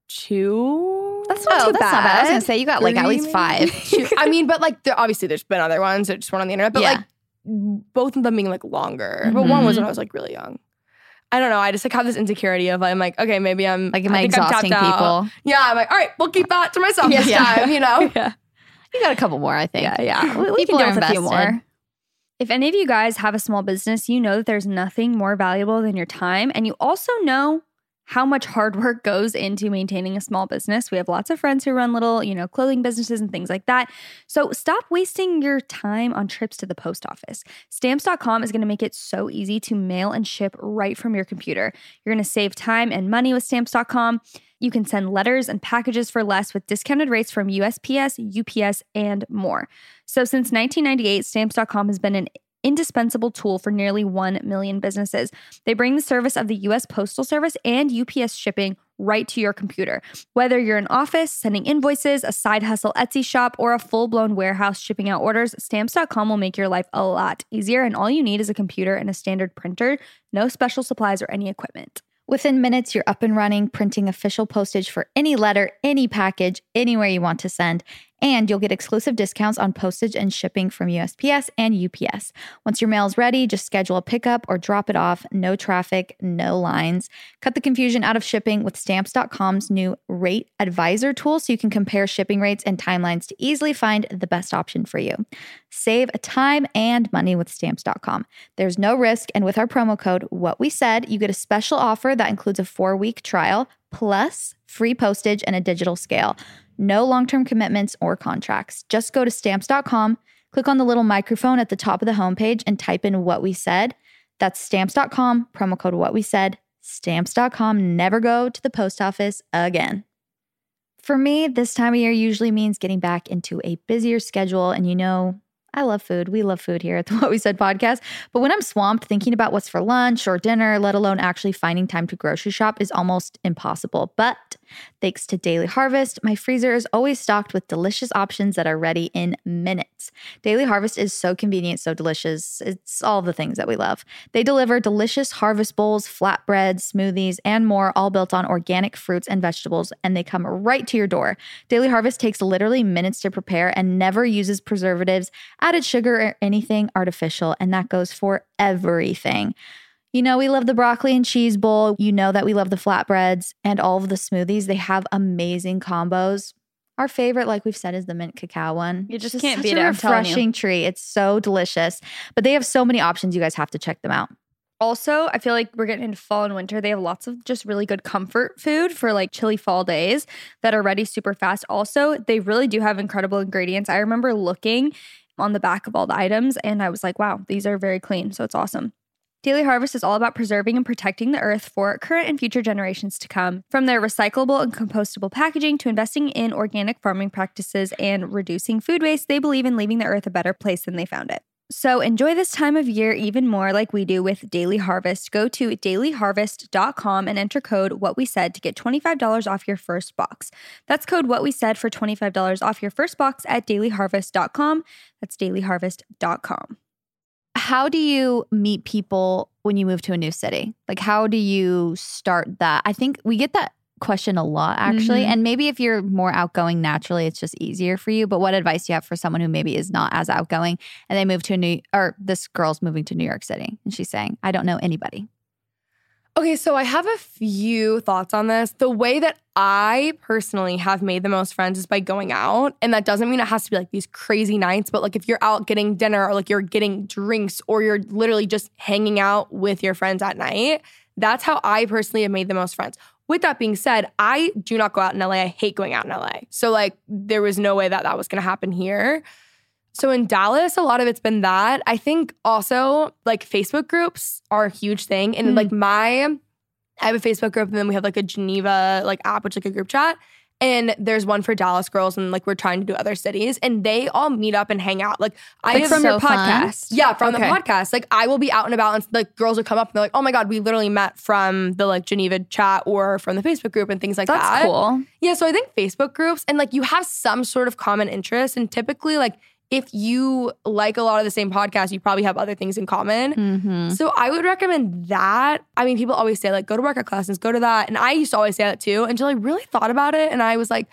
two That's not Oh, too that's not bad. I was gonna say you got like at least five. I mean, but like there, obviously there's been other ones that just went on the internet, but Yeah. like both of them being like longer. But one mm-hmm. was when I was like really young. I don't know. I just like have this insecurity of I'm like, okay, maybe I'm Like, am I, tapped exhausting out. people? Yeah, I'm like, all right, we'll keep that to myself this Yeah. time, you know? yeah, You got a couple more, I think. yeah, yeah. We, we can with a few more. If any of you guys have a small business, you know that there's nothing more valuable than your time, and you also know how much hard work goes into maintaining a small business. We have lots of friends who run little, you know, clothing businesses and things like that. So stop wasting your time on trips to the post office. Stamps.com is going to make it so easy to mail and ship right from your computer. You're going to save time and money with Stamps.com. You can send letters and packages for less with discounted rates from USPS, UPS, and more. So since 1998, Stamps.com has been an indispensable tool for nearly 1 million businesses. They bring the service of the US Postal Service and UPS shipping right to your computer. Whether you're an office sending invoices, a side hustle Etsy shop, or a full blown warehouse shipping out orders, stamps.com will make your life a lot easier. And all you need is a computer and a standard printer, no special supplies or any equipment. Within minutes, you're up and running, printing official postage for any letter, any package, anywhere you want to send. And you'll get exclusive discounts on postage and shipping from USPS and UPS. Once your mail is ready, just schedule a pickup or drop it off. No traffic, no lines. Cut the confusion out of shipping with stamps.com's new rate advisor tool so you can compare shipping rates and timelines to easily find the best option for you. Save time and money with stamps.com. There's no risk, and with our promo code, what we said, you get a special offer that includes a four week trial plus free postage and a digital scale. No long term commitments or contracts. Just go to stamps.com, click on the little microphone at the top of the homepage, and type in what we said. That's stamps.com, promo code what we said. Stamps.com. Never go to the post office again. For me, this time of year usually means getting back into a busier schedule. And you know, I love food. We love food here at the What We Said podcast. But when I'm swamped thinking about what's for lunch or dinner, let alone actually finding time to grocery shop, is almost impossible. But thanks to Daily Harvest, my freezer is always stocked with delicious options that are ready in minutes. Daily Harvest is so convenient, so delicious. It's all the things that we love. They deliver delicious harvest bowls, flatbreads, smoothies, and more, all built on organic fruits and vegetables, and they come right to your door. Daily Harvest takes literally minutes to prepare and never uses preservatives added sugar or anything artificial, and that goes for everything. You know, we love the broccoli and cheese bowl. You know that we love the flatbreads and all of the smoothies. They have amazing combos. Our favorite, like we've said, is the mint cacao one. You just can't beat it, I'm telling you. refreshing treat. It's so delicious. But they have so many options. You guys have to check them out. Also, I feel like we're getting into fall and winter. They have lots of just really good comfort food for like chilly fall days that are ready super fast. Also, they really do have incredible ingredients. I remember looking on the back of all the items and I was like, wow, these are very clean. So it's awesome. Daily Harvest is all about preserving and protecting the earth for current and future generations to come. From their recyclable and compostable packaging to investing in organic farming practices and reducing food waste, they believe in leaving the earth a better place than they found it. So enjoy this time of year even more like we do with Daily Harvest. Go to dailyharvest.com and enter code what we said to get $25 off your first box. That's code what we said for $25 off your first box at dailyharvest.com. That's dailyharvest.com. How do you meet people when you move to a new city? Like, how do you start that? I think we get that question a lot, actually. Mhm. And maybe if you're more outgoing naturally, it's just easier for you. But what advice do you have for someone who maybe is not as outgoing and they move to a new, or this girl's moving to New York City and she's saying, I don't know anybody? Okay, so I have a few thoughts on this. The way that I personally have made the most friends is by going out. And that doesn't mean it has to be like these crazy nights, but like if you're out getting dinner or like you're getting drinks or you're literally just hanging out with your friends at night, that's how I personally have made the most friends. With that being said, I do not go out in LA. I hate going out in LA. So like there was no way that that was going to happen here. So in Dallas, a lot of it's been that. I think also like Facebook groups are a huge thing. And Mm. like my I have a Facebook group and then we have like a Geneva like app, which is like a group chat. And there's one for Dallas girls, and like we're trying to do other cities, and they all meet up and hang out. Like I Like from your so fun. podcast. yeah, from Okay. the podcast. Like I will be out and about and like girls will come up and they're like, oh my God, we literally met from the like Geneva chat or from the Facebook group and things like That's that. cool. Yeah, so I think Facebook groups and like you have some sort of common interest. And typically, like if you like a lot of the same podcasts, you probably have other things in common. Mm-hmm. So I would recommend that. I mean, people always say like go to workout classes, go to that. And I used to always say that too until I really thought about it. And I was like,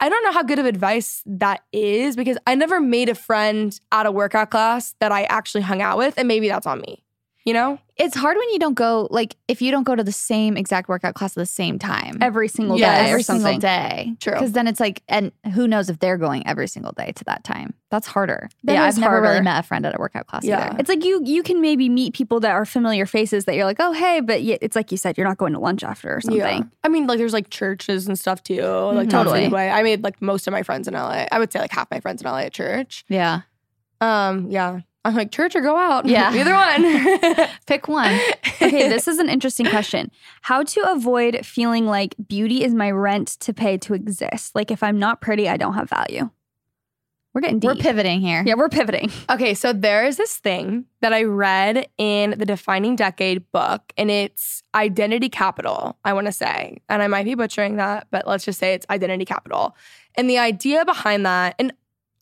I don't know how good of advice that is because I never made a friend at a workout class that I actually hung out with. And maybe that's on me, you know? It's hard when you don't go, like, if you don't go to the same exact workout class at the same time. Every single Yeah, day every or something. single day. True. Because then it's like, and who knows if they're going every single day to that time? That's harder. That yeah, I've never really met a friend at a workout class Yeah. either. It's like you you can maybe meet people that are familiar faces that you're like, oh hey, but yet it's like you said, you're not going to lunch after or something. I mean, like there's like churches and stuff too. Like Mhm. totally. Totally. Way. I made like most of my friends in LA. I would say like half my friends in LA at church. Yeah. Um, yeah. I'm like church or go out. Yeah. Either one. Pick one. Okay, this is an interesting question. How to avoid feeling like beauty is my rent to pay to exist? Like if I'm not pretty, I don't have value. We're getting deep. We're pivoting here. yeah, we're pivoting. Okay, so there is this thing that I read in the Defining Decade book, and it's identity capital, I want to say. And I might be butchering that, but let's just say it's identity capital. And the idea behind that, and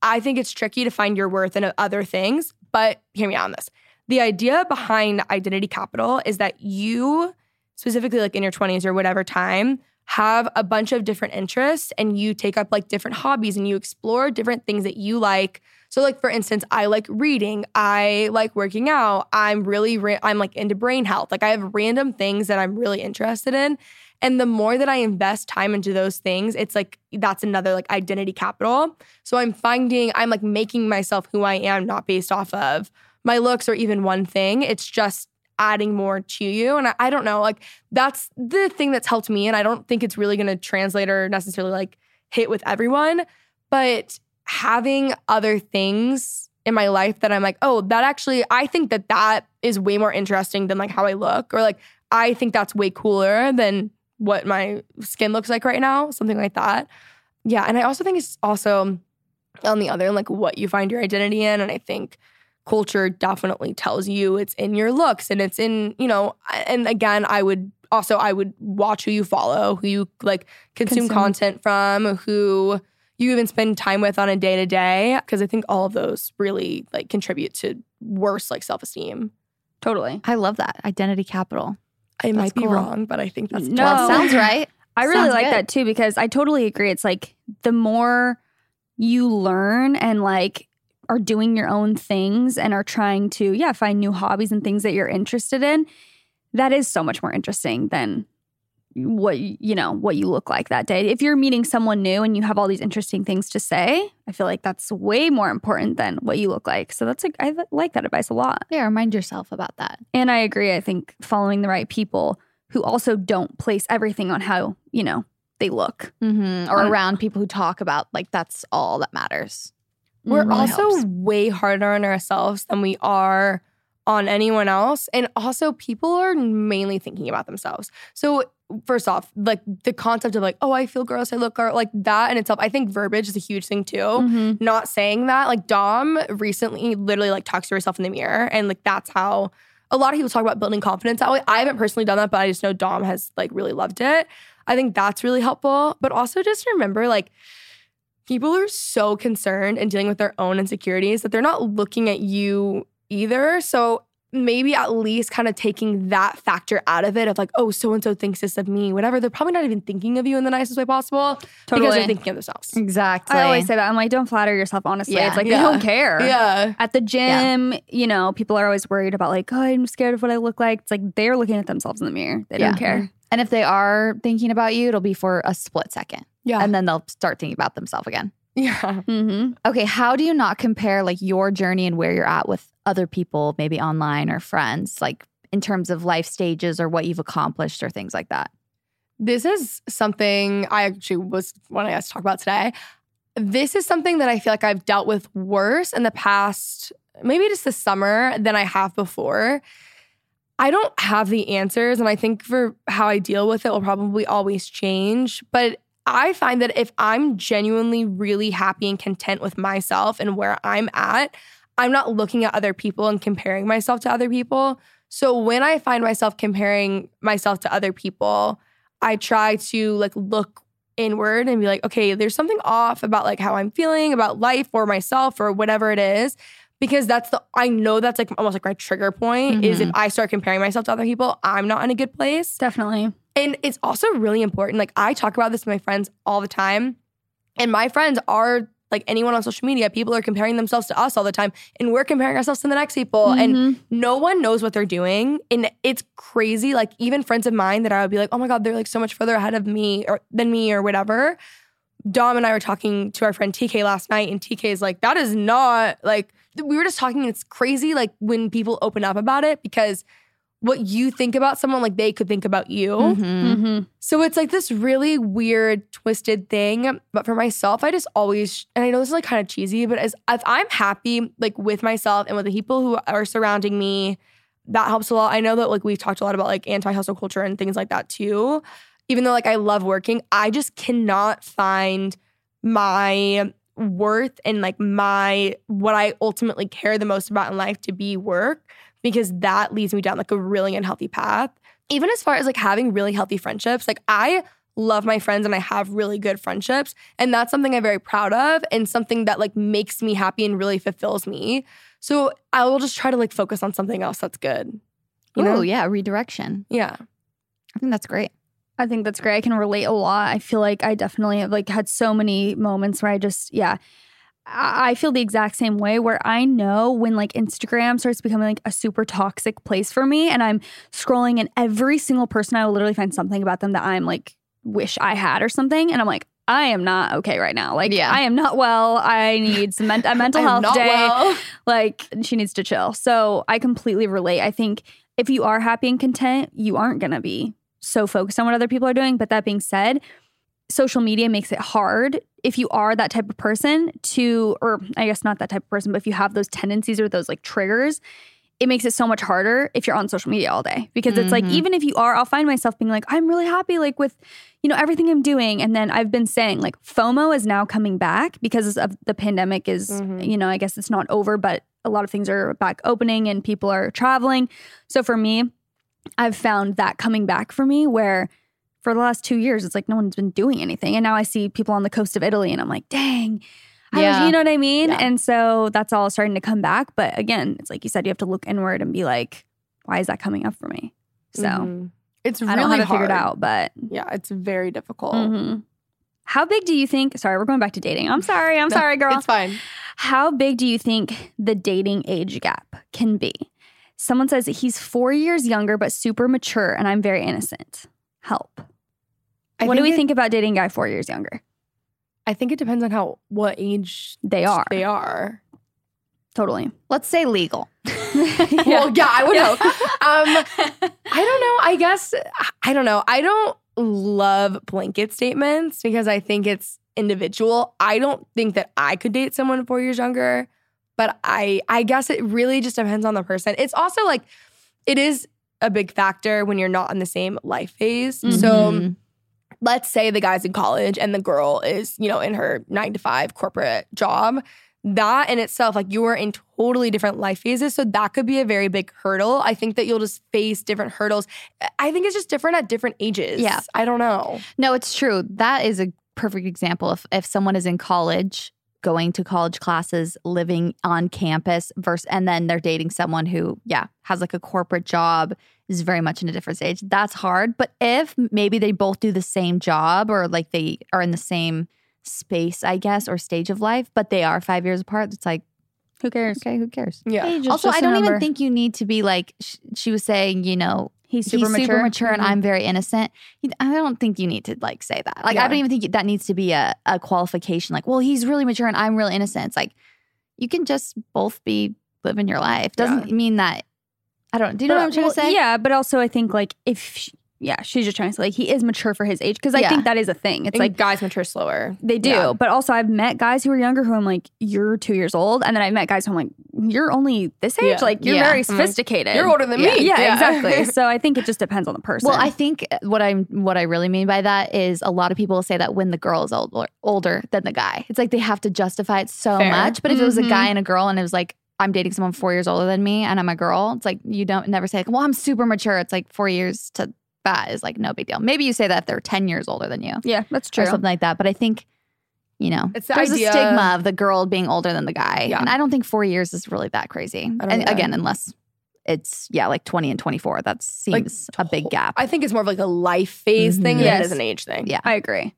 I think it's tricky to find your worth in other things, but hear me out on this. The idea behind identity capital is that you, specifically like in your 20s or whatever time, have a bunch of different interests and you take up like different hobbies and you explore different things that you like. So like for instance, I like reading, I like working out, I'm really ra- I'm like into brain health. Like I have random things that I'm really interested in. And the more that I invest time into those things, it's like that's another like identity capital. So I'm finding I'm like making myself who I am not based off of my looks or even one thing. It's just adding more to you. And I, I don't know, like that's the thing that's helped me. And I don't think it's really gonna translate or necessarily like hit with everyone. But having other things in my life that I'm like, oh, that actually, I think that that is way more interesting than like how I look, or like I think that's way cooler than what my skin looks like right now, something like that. yeah, and I also think it's also on the other end, like what you find your identity in. And I think culture definitely tells you it's in your looks and it's in, you know, and again, I would also I would watch who you follow, who you like consume, Consume. content from, who you even spend time with on a day to day. Cause I think all of those really like contribute to worse like self-esteem. Totally. I love that identity capital. I might be cool. wrong, but I think that's No. Well, sounds right. I really Sounds like good. that too because I totally agree. It's like the more you learn and like are doing your own things and are trying to, yeah, find new hobbies and things that you're interested in, that is so much more interesting than what you know what you look like that day. If you're meeting someone new and you have all these interesting things to say, I feel like that's way more important than what you look like. So that's like I like that advice a lot. Yeah, remind yourself about that. And I agree. I think following the right people who also don't place everything on how, you know, they look. Mm-hmm. Or Um, around people who talk about like that's all that matters. We're really also helps. way harder on ourselves than we are on anyone else. And also, people are mainly thinking about themselves. So, first off, like the concept of like, oh, I feel gross, I look gross, like that in itself, I think verbiage is a huge thing too. Mm-hmm. Not saying that. Like, Dom recently literally like talks to herself in the mirror. And like, that's how a lot of people talk about building confidence that way. I haven't personally done that, but I just know Dom has like really loved it. I think that's really helpful. But also, just remember, like, people are so concerned and dealing with their own insecurities that they're not looking at you either. So maybe at least kind of taking that factor out of it of like, oh, so and so thinks this of me, whatever. They're probably not even thinking of you in the nicest way possible because they're thinking of themselves. Exactly. I always say that. I'm like, don't flatter yourself, honestly. Yeah. It's like, Yeah. they don't care. Yeah. At the gym, you know, people are always worried about, like, oh, I'm scared of what I look like. It's like they're looking at themselves in the mirror. They Yeah. don't care. Mm-hmm. And if they are thinking about you, it'll be for a split second. Yeah. And then they'll start thinking about themselves again. Yeah. Mm-hmm. Okay, how do you not compare like your journey and where you're at with other people, maybe online or friends, like in terms of life stages or what you've accomplished or things like that? This is something I actually was wanting us to talk about today. This is something that I feel like I've dealt with worse in the past, maybe just this summer than I have before. I don't have the answers, and I think for how I deal with it will probably always change. But I find that if I'm genuinely really happy and content with myself and where I'm at, I'm not looking at other people and comparing myself to other people. So when I find myself comparing myself to other people, I try to like look inward and be like, okay, there's something off about like how I'm feeling about life or myself or whatever it is. Because that's the I know that's like almost like my trigger point is if mm-hmm. I start comparing myself to other people, I'm not in a good place. Definitely. And it's also really important. Like I talk about this with my friends all the time. And my friends are like anyone on social media, people are comparing themselves to us all the time. And we're comparing ourselves to the next people. And mm-hmm. no one knows what they're doing. And it's crazy. Like even friends of mine that I would be like, oh my God, they're like so much further ahead of me or than me or whatever. Dom and I were talking to our friend TK last night, and TK is like, that is not like we were just talking. It's crazy, like when people open up about it because what you think about someone, like they could think about you. Mm-hmm. So it's like this really weird, twisted thing. But for myself, I just always, and I know this is like kind of cheesy, but as if I'm happy like with myself and with the people who are surrounding me, that helps a lot. I know that like we've talked a lot about like anti-hustle culture and things like that too. Even though like I love working, I just cannot find my worth and like my what I ultimately care the most about in life to be work because that leads me down like a really unhealthy path. Even as far as like having really healthy friendships, like I love my friends and I have really good friendships. And that's something I'm very proud of and something that like makes me happy and really fulfills me. So I will just try to like focus on something else that's good. You know? Oh, yeah, redirection. Yeah. I think that's great. I think that's great. I can relate a lot. I feel like I definitely have like had so many moments where I just, yeah, I feel the exact same way where I know when like Instagram starts becoming like a super toxic place for me and I'm scrolling and every single person I will literally find something about them that I'm like wish I had or something and I'm like I am not okay right now. Like Yeah. I am not well. I need some men- a mental health day well. like she needs to chill. So I completely relate. I think if you are happy and content, you aren't going to be so focused on what other people are doing. But that being said, social media makes it hard if you are that type of person to, or I guess not that type of person, but if you have those tendencies or those like triggers, it makes it so much harder if you're on social media all day because it's like Mhm. even if you are I'll find myself being like I'm really happy like with you know everything I'm doing and then I've been saying like FOMO is now coming back because of the pandemic is Mhm. you know I guess it's not over but a lot of things are back opening and people are traveling so for me I've found that coming back for me where for the last 2 years it's like no one's been doing anything and now I see people on the coast of Italy and I'm like dang I was- you know what I mean? Yeah. And so that's all starting to come back. But again, it's like you said, you have to look inward and be like, why is that coming up for me? So Mhm. it's I really don't have it hard. figured out, but Yeah, it's very difficult. Mhm. how big do you think? Sorry, we're going back to dating. I'm sorry. I'm No, sorry, girl. It's fine. How big do you think the dating age gap can be? Someone says he's four years younger, but super mature, and I'm very innocent. Help. I what do we it- think about dating a guy four years younger? I think it depends on how what age They are. They are. Totally. Let's say legal. Well, yeah, I would hope. Um, I don't know. I guess I don't know. I don't love blanket statements because I think it's individual. I don't think that I could date someone four years younger, but I I guess it really just depends on the person. It's also like it is a big factor when you're not in the same life phase. So Mhm. Let's say the guy's in college and the girl is, you know, in her nine to five corporate job. That in itself, like you are in totally different life phases. So that could be a very big hurdle. I think that you'll just face different hurdles. I think it's just different at different ages. Yeah. I don't know. No, it's true. That is a perfect example. If if someone is in college, going to college classes, living on campus, versus and then they're dating someone who, yeah, has like a corporate job, is very much in a different stage. That's hard. But if maybe they both do the same job or like they are in the same space, I guess, or stage of life, but they are five years apart, it's like, Who cares? okay, who cares? Yeah. Age is also, just I a don't even think you need to be like sh- she was saying. You know, he's super he's mature. super mature and Mhm. I'm very innocent. I don't think you need to like say that. Like Yeah. I don't even think that needs to be a, a qualification. Like, well, he's really mature and I'm really innocent. It's like you can just both be living your life. Doesn't mean that. I don't. Do you know what I'm trying Well, to say? Yeah, but also I think like if she, yeah, she's just trying to say like he is mature for his age because I Yeah. think that is a thing. It's It's like like guys mature slower. they do, Yeah. but also I've met guys who are younger who I'm like you're two years old, and then I've met guys who I'm like you're only this age, Yeah. like you're very like, sophisticated. You're older than me. yeah, exactly. So I think it just depends on the person. Well, I think uh, what I'm what I really mean by that is a lot of people say that when the girl is older older than the guy, it's like they have to justify it so Fair. much. But if it was a guy mm-hmm. and a girl, and it was like I'm dating someone four years older than me, and I'm a girl, it's like you don't never say like, well, I'm super mature. It's like four years to that is like no big deal. Maybe you say that if they're ten years older than you yeah, that's true. or something like that. But I think. You know, It's the there's idea- a stigma of the girl being older than the guy, Yeah. and I don't think four years is really that crazy. And either. again, unless it's yeah, like twenty and twenty four, that Like, seems a big gap. I think it's more of like a life phase thing Mhm. than it Yes. is an age thing. Yeah. I agree.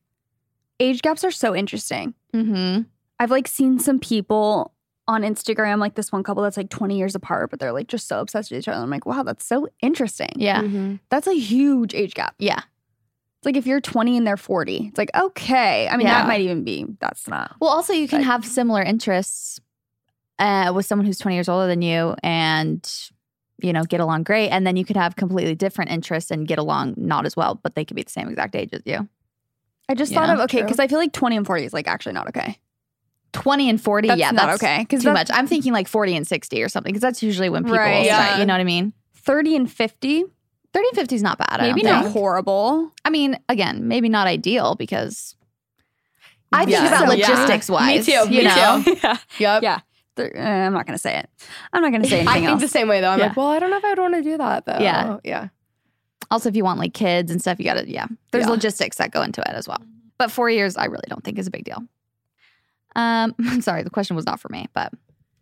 Age gaps are so interesting. mm-hmm. I've like seen some people on Instagram, like this one couple that's like 20 years apart, but they're like just so obsessed with each other. I'm like, wow, that's so interesting. Yeah, Mhm. That's a huge age gap. yeah. It's like if you're 20 and they're 40, it's like, okay. I mean, Yeah. that might even be, that's not. Well, also you can Like- have similar interests uh, with someone who's 20 years older than you and you know get along great and then you could have completely different interests and get along not as well but they could be the same exact age as you I just Yeah, thought of, okay, because I feel like 20 and 40 is like actually not okay. 20 and 40 That's yeah not that's okay. Because too much i'm thinking like 40 and 60 or something because that's usually when people Right. start Yeah. you know what i mean 30 and 50, 30 and 50 is not bad I maybe not think. horrible. i mean again maybe not ideal because i think Yeah. about Yeah. logistics wise Me too, you me know too. yeah. Yep. Yeah. Uh, I'm not going to say it. I'm not going to say anything. I think else. the same way though. I'm Yeah. like, well, I don't know if I'd want to do that though. Yeah. Yeah. also if you want like kids and stuff you gotta yeah there's Yeah. logistics that go into it as well but four years i really don't think is a big deal um i'm sorry the question was not for me but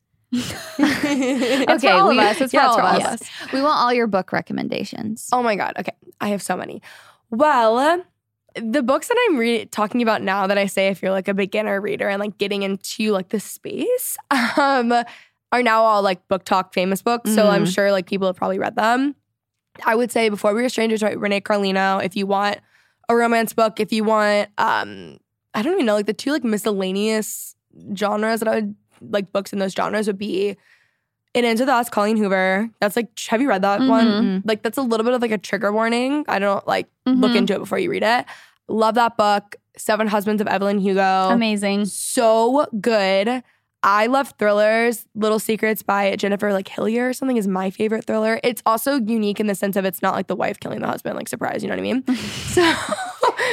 it's Okay, for all we- of us. It's yeah, for all for of all us. we want all your book recommendations Oh my god. Okay, I have so many. Well, the books that I'm re- talking about now that I say if you're like a beginner reader and like getting into like the space, um, are now all like BookTok famous books. So I'm Mhm. sure like people have probably read them. I would say before we were strangers, right? Renee Carlino. If you want a romance book, if you want, um, I don't even know, like the two like miscellaneous genres that I would like books in those genres would be It Ends With Us, Colleen Hoover. That's like, have you read that one? Mhm. Like, that's a little bit of like a trigger warning. I don't like look Mhm. into it before you read it. Love that book. Seven Husbands of Evelyn Hugo. Amazing. So good. I love thrillers. Little Secrets by Jennifer like Hillier or something is my favorite thriller. It's also unique in the sense of it's not like the wife killing the husband, like surprise, you know what I mean? So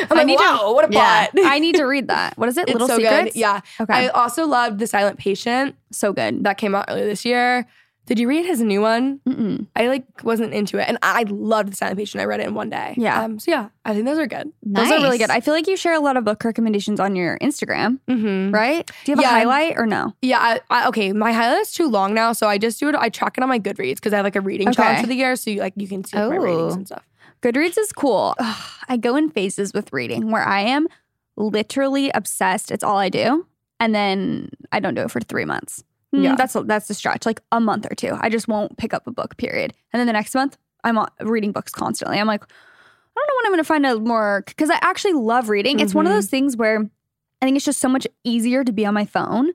I'm like, need to- wow, what a Yeah. plot. I need to read that. What is it? It's Little so Secrets? good. Yeah. Okay. I also loved The Silent Patient so good. that came out earlier this year. Did you read his new one? Mm-mm. I like wasn't into it, and I loved The Silent Patient. I read it in one day. Yeah. Um, so yeah, I think those are good. Those are really good. I feel like you share a lot of book recommendations on your Instagram, Mm-hmm. right? Do you have Yeah. a highlight or no? Yeah. I, I, okay. My highlight is too long now, so I just do it. I track it on my Goodreads because I have like a reading challenge for the year, so you like you can see like, my Oh. ratings and stuff. Goodreads is cool. Ugh, I go in phases with reading where I am literally obsessed. It's all I do. And then I don't do it for three months. Mm, Yeah. That's that's the stretch, like a month or two. I just won't pick up a book, period. And then the next month, I'm reading books constantly. I'm like, I don't know when I'm going to find a more, because I actually love reading. It's one of Mhm. those things where I think it's just so much easier to be on my phone.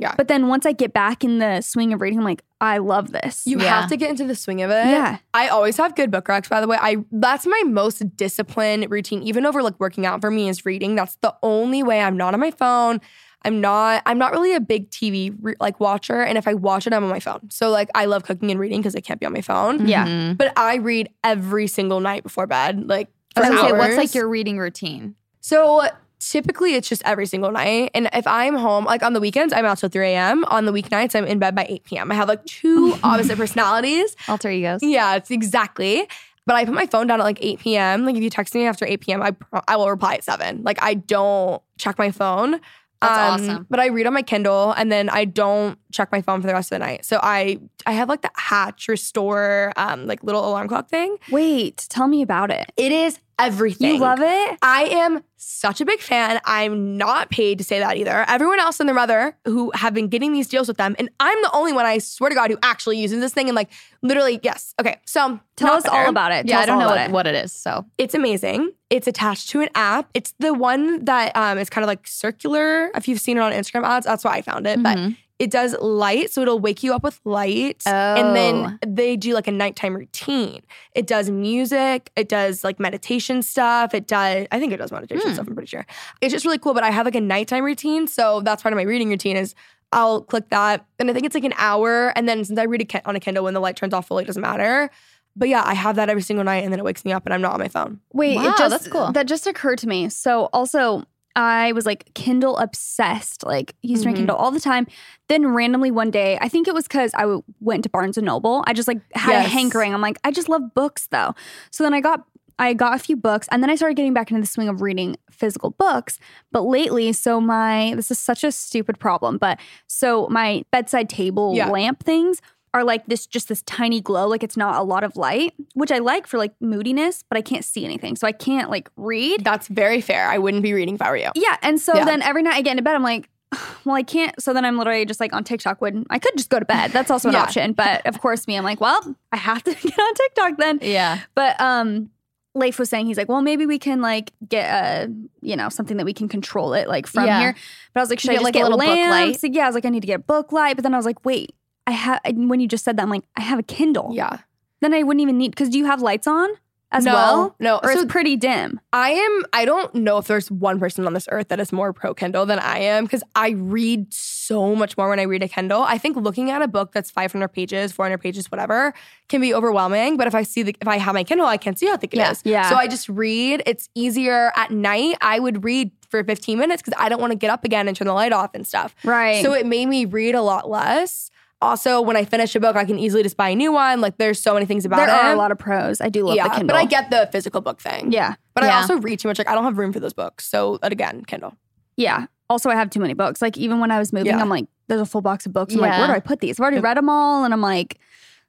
Yeah. But then once I get back in the swing of reading, I'm like, I love this. You Yeah. have to get into the swing of it. yeah. I always have good book recs, by the way. I that's my most disciplined routine, even over like working out for me is reading. That's the only way I'm not on my phone. I'm not. I'm not really a big TV re- like watcher, and if I watch it, I'm on my phone. So like, I love cooking and reading because I can't be on my phone. Yeah. Mhm. But I read every single night before bed, like I for was gonna say, hours. what's like your reading routine? So typically it's just every single night. And if I'm home, like on the weekends, I'm out till 3 a.m. On the weeknights, I'm in bed by 8 p.m. I have like two opposite personalities. Alter egos. Yeah, it's exactly. But I put my phone down at like 8 p.m. Like if you text me after 8 p.m., I pro- I will reply at 7. Like I don't check my phone. That's awesome. But I read on my Kindle and then I don't check my phone for the rest of the night. So I I have like the Hatch Restore um like little alarm clock thing. Wait, tell me about it. It is everything. You love it? I am such a big fan. I'm not paid to say that either. Everyone else and their mother who have been getting these deals with them, and I'm the only one, I swear to God, who actually uses this thing and like literally, yes. Okay, so Tell us all about it. Yeah, Tell I don't know what, it. what it is. So It's amazing. It's attached to an app. It's the one that um, is kind of like circular. If you've seen it on Instagram ads, that's why I found it. But Mhm. It does light, so it'll wake you up with light. And Oh. then they do like a nighttime routine. It does music. It does like meditation stuff. It does, I think it does meditation Hmm. stuff, I'm pretty sure. It's just really cool. But I have like a nighttime routine. So that's part of my reading routine is I'll click that. And I think it's like an hour. And then since I read it ki- on a Kindle, when the light turns off fully, it doesn't matter. But yeah, I have that every single night and then it wakes me up and I'm not on my phone. Wait, Wow, it just, that's cool. That just occurred to me. So also, I was like Kindle obsessed, like used my Mhm. Kindle all the time. Then randomly one day, I think it was because I w- went to Barnes and Noble. I just like had a hankering. I'm like, I just love books though. So then I got. I got a few books and then I started getting back into the swing of reading physical books. But lately, so my this is such a stupid problem, but so my bedside table Yeah. lamp things are like this just this tiny glow like it's not a lot of light which i like for like moodiness but i can't see anything so i can't like read That's very fair. I wouldn't be reading if I were you. yeah and so Yeah. then every night i get into bed i'm like well i can't so then i'm literally just like on tiktok when i could just go to bed that's also an Yeah. option but of course me i'm like well i have to get on tiktok then yeah. but um Leif was saying he's like, well, maybe we can like get a, you know, something that we can control it like from Yeah. here. But I was like, should Get, I just like, a get little book light? lamps? Yeah, I was like, I need to get a book light. But then I was like, wait, I have. When you just said that, I'm like, I have a Kindle. Yeah. Then I wouldn't even need because do you have lights on as no, well, No. or so it's pretty dim? I am, I don't know if there's one person on this earth that is more pro Kindle than I am because I read so much more when I read a Kindle. I think looking at a book that's 500 pages, 400 pages, whatever, can be overwhelming. But if I see the, if I have my Kindle, I can see how thick it is. Yeah. Yeah. So I just read. It's easier at night. I would read for 15 minutes because I don't want to get up again and turn the light off and stuff. Right. So it made me read a lot less. Also, when I finish a book, I can easily just buy a new one. Like there's so many things about there it. are a lot of pros. I do love yeah, the Kindle. but I get the physical book thing. Yeah. But I also read too much. Like I don't have room for those books. So again, Kindle. Yeah. Also, I have too many books. Like even when I was moving, Yeah. I'm like, there's a full box of books. I'm like, where do I put these? I've already read them all, and I'm like,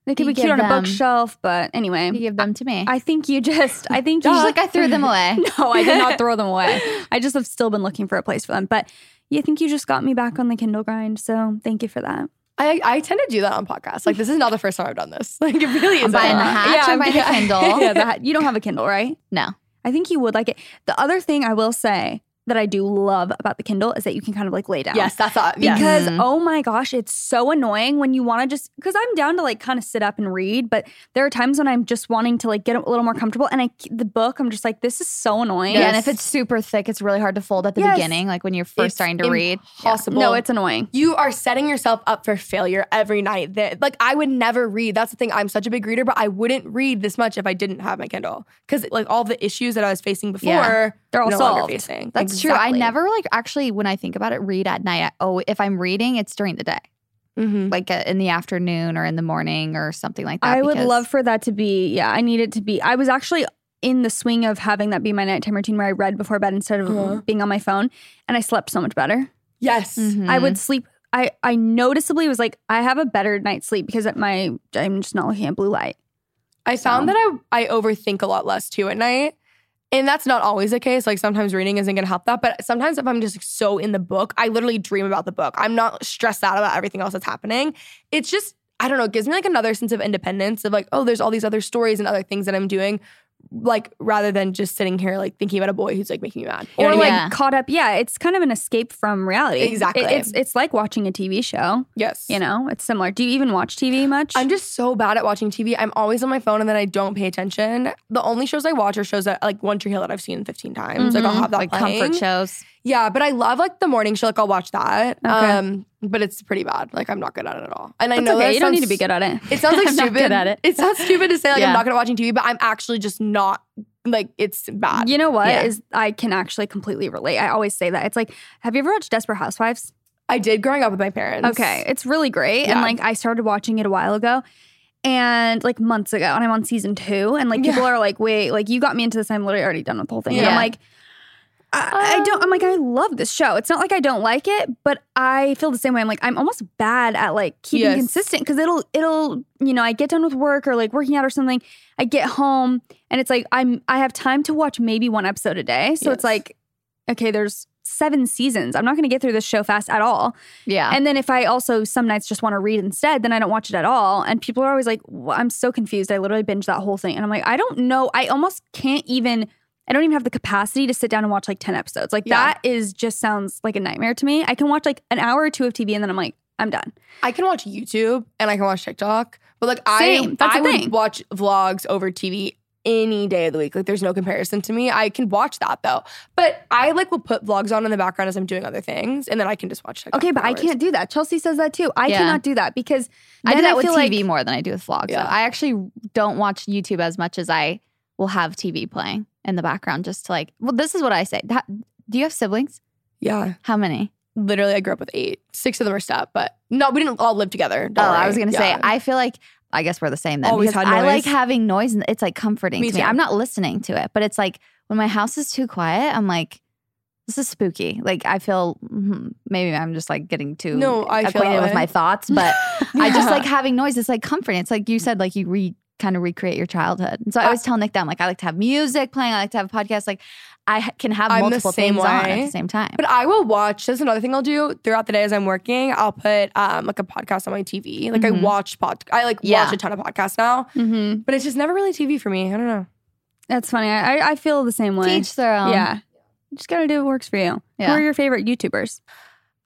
they could You be cute give on a bookshelf. But anyway, You give them to me. I think you just, I think She's you like, I threw them away. No, I did not throw them away. I just have still been looking for a place for them. But you think you just got me back on the Kindle grind. So thank you for that. I, I tend to do that on podcasts. Like this is not the first time I've done this. Like it really is. I'm buying the hatch. I'm buying the Kindle. yeah, that, you don't have a Kindle, right? No. I think you would like it. The other thing I will say, that I do love about the Kindle is that you can kind of like lay down. Yes, that's all. Yes. Because Mhm. oh my gosh, it's so annoying when you want to just because I'm down to like kind of sit up and read, but there are times when I'm just wanting to like get a little more comfortable, and I the book I'm just like this is so annoying. Yeah, and if it's super thick, it's really hard to fold at the Yes. beginning, like when you're first It's starting to read. Impossible. no, it's annoying. you are setting yourself up for failure every night. That like I would never read. That's the thing. I'm such a big reader, but I wouldn't read this much if I didn't have my Kindle because like all the issues that I was facing before, Yeah. They're all no longer solved. facing. That's true. I never like actually when I think about it, read at night. I- Oh, if I'm reading, it's during the day, Mhm. like uh, in the afternoon or in the morning or something like that. I would love for that to be. Yeah, I need it to be. I was actually in the swing of having that be my nighttime routine where I read before bed instead of Uh-huh. being on my phone, and I slept so much better. Yes. Mhm. I would sleep. I I noticeably was like I have a better night's sleep because at my I'm just not looking at blue light. I found So- that I I overthink a lot less too at night. And that's not always the case. Like sometimes reading isn't gonna help that. But sometimes if I'm just like, so in the book, I literally dream about the book. I'm not stressed out about everything else that's happening. It's just, I don't know, it gives me like another sense of independence of like, oh, there's all these other stories and other things that I'm doing. Like rather than just sitting here like thinking about a boy who's like making me mad. You or like? Yeah. caught up. Yeah, it's kind of an escape from reality. Exactly. It- it's it's like watching a TV show. Yes. You know, it's similar. Do you even watch TV much? I'm just so bad at watching TV. I'm always on my phone and then I don't pay attention. The only shows I watch are shows that like One Tree Hill that I've seen 15 times. Like I'll Mhm. have that like playing. comfort shows. Yeah, but I love like the morning show. Like I'll watch that. Okay. Um, but it's pretty bad. Like I'm not good at it at all. And I That's know okay. You don't need to be good at it. It sounds like I'm not stupid. good at it. It sounds stupid to say like Yeah. I'm not good at watching TV, but I'm actually just not like it's bad. You know what is Yeah. I can actually completely relate. I always say that. It's like, have you ever watched Desperate Housewives? I did growing up with my parents. Okay, it's really great. And like I started watching it a while ago and like months ago and I'm on season 2 and like people are like, "Wait, like you got me into this. I'm literally already done with the whole thing." And I'm like I, I don't I'm like I love this show. It's not like I don't like it, but I feel the same way. I'm like I'm almost bad at like keeping Yes. consistent cuz it'll it'll, you know, I get done with work or like working out or something. I get home and it's like I'm I have time to watch maybe one episode a day. So it's like okay, there's seven seasons. I'm not going to get through this show fast at all. Yeah. And then if I also some nights just want to read instead, then I don't watch it at all. And people are always like, "Wh- I'm so confused. I literally binge that whole thing. And I'm like, I don't know. I almost can't even, I don't even have the capacity to sit down and watch like 10 episodes. Like Yeah. that is just sounds like a nightmare to me. I can watch like an hour or two of TV and then I'm like, I'm done. I can watch YouTube and I can watch TikTok, but like Same. I, That's I the would thing. watch vlogs over TV any day of the week. Like there's no comparison to me. I can watch that though, but I like will put vlogs on in the background as I'm doing other things, and then I can just watch TikTok. Okay, for but I can't do that. Chelsey says that too. I Yeah. cannot do that because I do then that with TV like- more than I do with vlogs. Yeah. I actually don't watch YouTube as much as I will have TV playing in the background just to like, well, this is what I say. Ha- Do you have siblings? Yeah, How many? literally, I grew up with eight. Six of them are step, but no, we didn't all live together. Oh, Don't I worry. was gonna say, I feel like I guess we're the same then. Always because had I like having noise and it's like comforting Me to me. too. I'm not listening to it, but it's like when my house is too quiet, I'm like, this is spooky. Like I feel mhm, maybe I'm just like getting too No, I acquainted that with my thoughts, but I just like having noise. It's like comforting. It's like you said, like you re kind of recreate your childhood. And so I I- always tell Nick that I'm like, I like to have music playing. I like to have a podcast. Like I can have I'm multiple things on at the same time. But I will watch. That's another thing I'll do throughout the day as I'm working. I'll put um like a podcast on my TV. Like I Mhm. watch pod. I like Yeah. watch a ton of podcasts now, Mhm. but it's just never really TV for me. I don't know. That's funny. I, I- I feel the same way. To each their own. yeah. You just got to do what works for you. Who are your favorite YouTubers?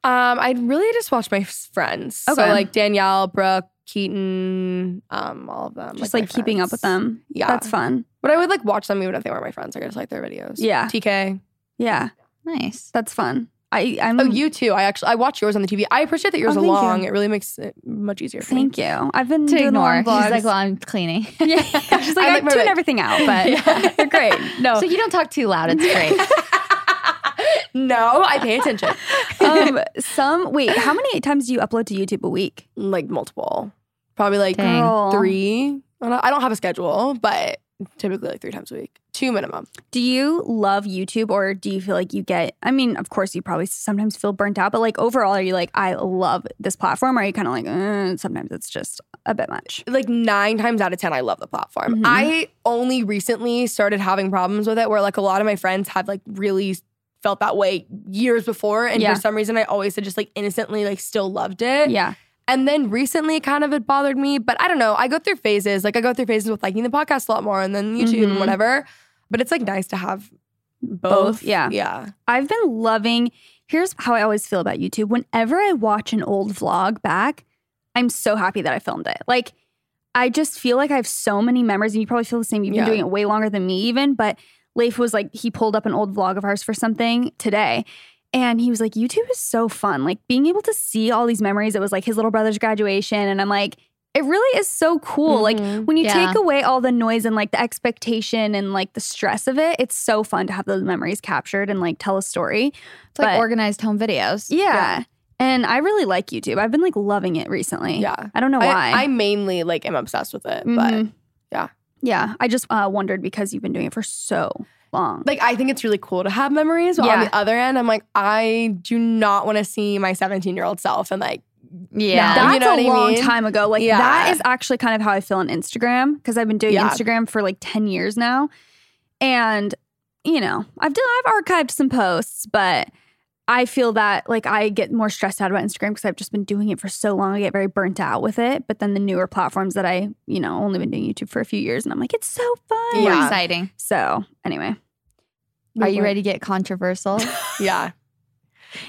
Um, I really just watch my friends. So Okay. like Danielle, Brooke, Keaton, um, all of them. Just my like, keeping up with them. Yeah. That's fun. But I would like watch them even if they weren't my friends. Like, I just like their videos. Yeah. TK. Yeah. Nice. That's fun. I, I'm. Oh, you too. I actually I watch yours on the TV. I appreciate that yours Oh, are long. you. It really makes it much easier for Thank me. you. I've been To doing ignore. long She's like, well, I'm cleaning. yeah. She's like, I I, like tune everything out, but Yeah. you're great. No. So you don't talk too loud. It's great. No, I pay attention. um, some wait, how many times do you upload to YouTube a week? like multiple. Probably like Dang. Three. I don't, I don't have a schedule, but typically like three times a week. Two minimum. Do you love YouTube or do you feel like you get I mean, of course you probably sometimes feel burnt out, but like overall are you like I love this platform or are you kind of like uh, sometimes it's just a bit much? like nine times out of 10, I love the platform. Mhm. I only recently started having problems with it where like a lot of my friends have like really felt that way years before. And Yeah. for some reason, I always had just like innocently like still loved it. Yeah. And then recently, kind of it bothered me. But I don't know. I go through phases. Like I go through phases with liking the podcast a lot more and then YouTube Mhm. and whatever. But it's like nice to have both. yeah. Yeah. I've been loving. Here's how I always feel about YouTube. Whenever I watch an old vlog back, I'm so happy that I filmed it. Like, I just feel like I have so many memories, and you probably feel the same. You've Yeah. been doing it way longer than me, even. But Leif was like, he pulled up an old vlog of ours for something today. And he was like, YouTube is so fun. Like being able to see all these memories. It was like his little brother's graduation. And I'm like, it really is so cool. Like Mhm. when you Yeah. take away all the noise and like the expectation and like the stress of it, it's so fun to have those memories captured and like tell a story. It's like organized home videos. Yeah. And I really like YouTube. I've been like loving it recently. Yeah. I don't know why. I, I mainly like am obsessed with it, but Mhm. yeah. Yeah. I just uh, wondered because you've been doing it for so long. like I think it's really cool to have memories. But on the other end, I'm like, I do not want to see my 17 year old self and like Yeah. That- That's you know a what I long mean? time ago. Like Yeah. that is actually kind of how I feel on Instagram because I've been doing Yeah. Instagram for like 10 years now. And, you know, I've done I've archived some posts, but I feel that like I get more stressed out about Instagram because I've just been doing it for so long. I get very burnt out with it. But then the newer platforms that I, you know, only been doing YouTube for a few years and I'm like, it's so fun. More Yeah. exciting. So anyway. Are you ready to get controversial? Yeah.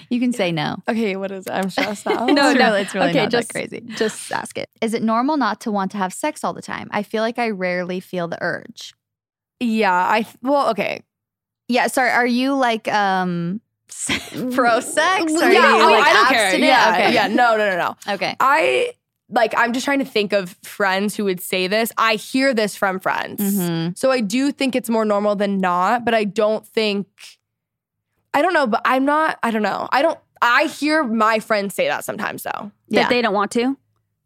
you can say no. Okay, what is it? I'm stressed out. No, no, it's really okay, not just, that crazy. Just ask it. Is it normal not to want to have sex all the time? I feel like I rarely feel the urge. Yeah, I well, okay. Yeah, sorry. Are you like um pro sex? Or yeah, I, like I don't care. abstinent? Yeah, okay. yeah. No, no, no, no. Okay. I like. I'm just trying to think of friends who would say this. I hear this from friends, Mhm. so I do think it's more normal than not. But I don't think. I don't know, but I'm not. I don't know. I don't. I hear my friends say that sometimes though. Yeah. That they don't want to.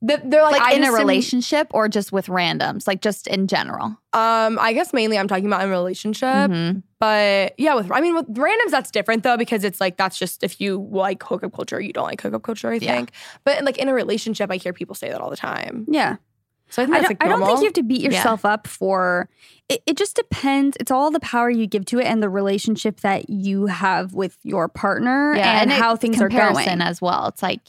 They're like, Like, in a relationship or just with randoms, like just in general. Um, I guess mainly I'm talking about in a relationship. Mhm. But yeah, with I mean with randoms that's different though because it's like that's just if you like hookup culture, you don't like hookup culture. I Yeah. think. But like in a relationship, I hear people say that all the time. Yeah. So I think I don't, like I don't think you have to beat Yeah. yourself up for it. It just depends. It's all the power you give to it and the relationship that you have with your partner and, it- how things are going. as well. It's like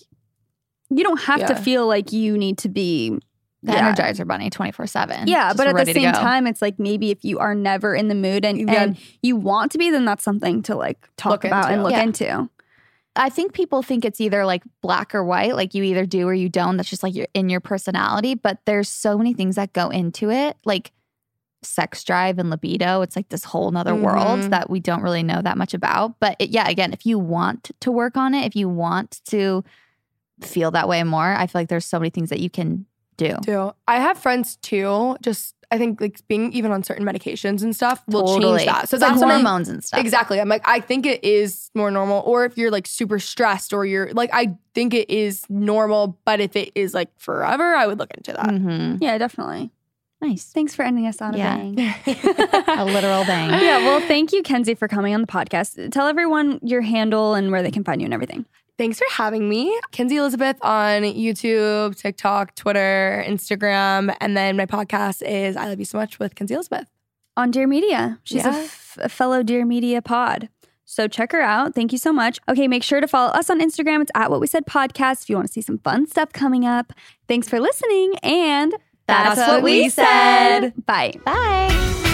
You don't have to feel like you need to be. the Yeah. Energizer Bunny twenty four seven. Yeah, but at the same time, it's like maybe if you are never in the mood and, Yeah. and you want to be, then that's something to like talk Look about and look Yeah. into. I think people think it's either like black or white, like you either do or you don't. That's just like you're in your personality. But there's so many things that go into it, like sex drive and libido. It's like this whole nother world Mhm. that we don't really know that much about. But it, yeah, again, if you want to work on it, if you want to feel that way more, I feel like there's so many things that you can do. too. I have friends too. Just I think like being even on certain medications and stuff will Totally. change that. So It's like that's what I'm- hormones and stuff. Exactly. I'm like, I think it is more normal. Or if you're like super stressed or you're like, I think it is normal. But if it is like forever, I would look into that. hmm Yeah, definitely. Nice. Thanks for ending us on Yeah. a bang. A literal bang. yeah, well, thank you, Kenzie, for coming on the podcast. Tell everyone your handle and where they can find you and everything. Thanks for having me. Kenzie Elizabeth on YouTube, TikTok, Twitter, Instagram. And then my podcast is I Love You So Much with Kenzie Elizabeth. on Dear Media. She's a, Yeah. f- a fellow Dear Media pod. So check her out. Thank you so much. Okay, make sure to follow us on Instagram. It's at What We Said Podcast if you want to see some fun stuff coming up. Thanks for listening, and That's what we said. Bye. Bye.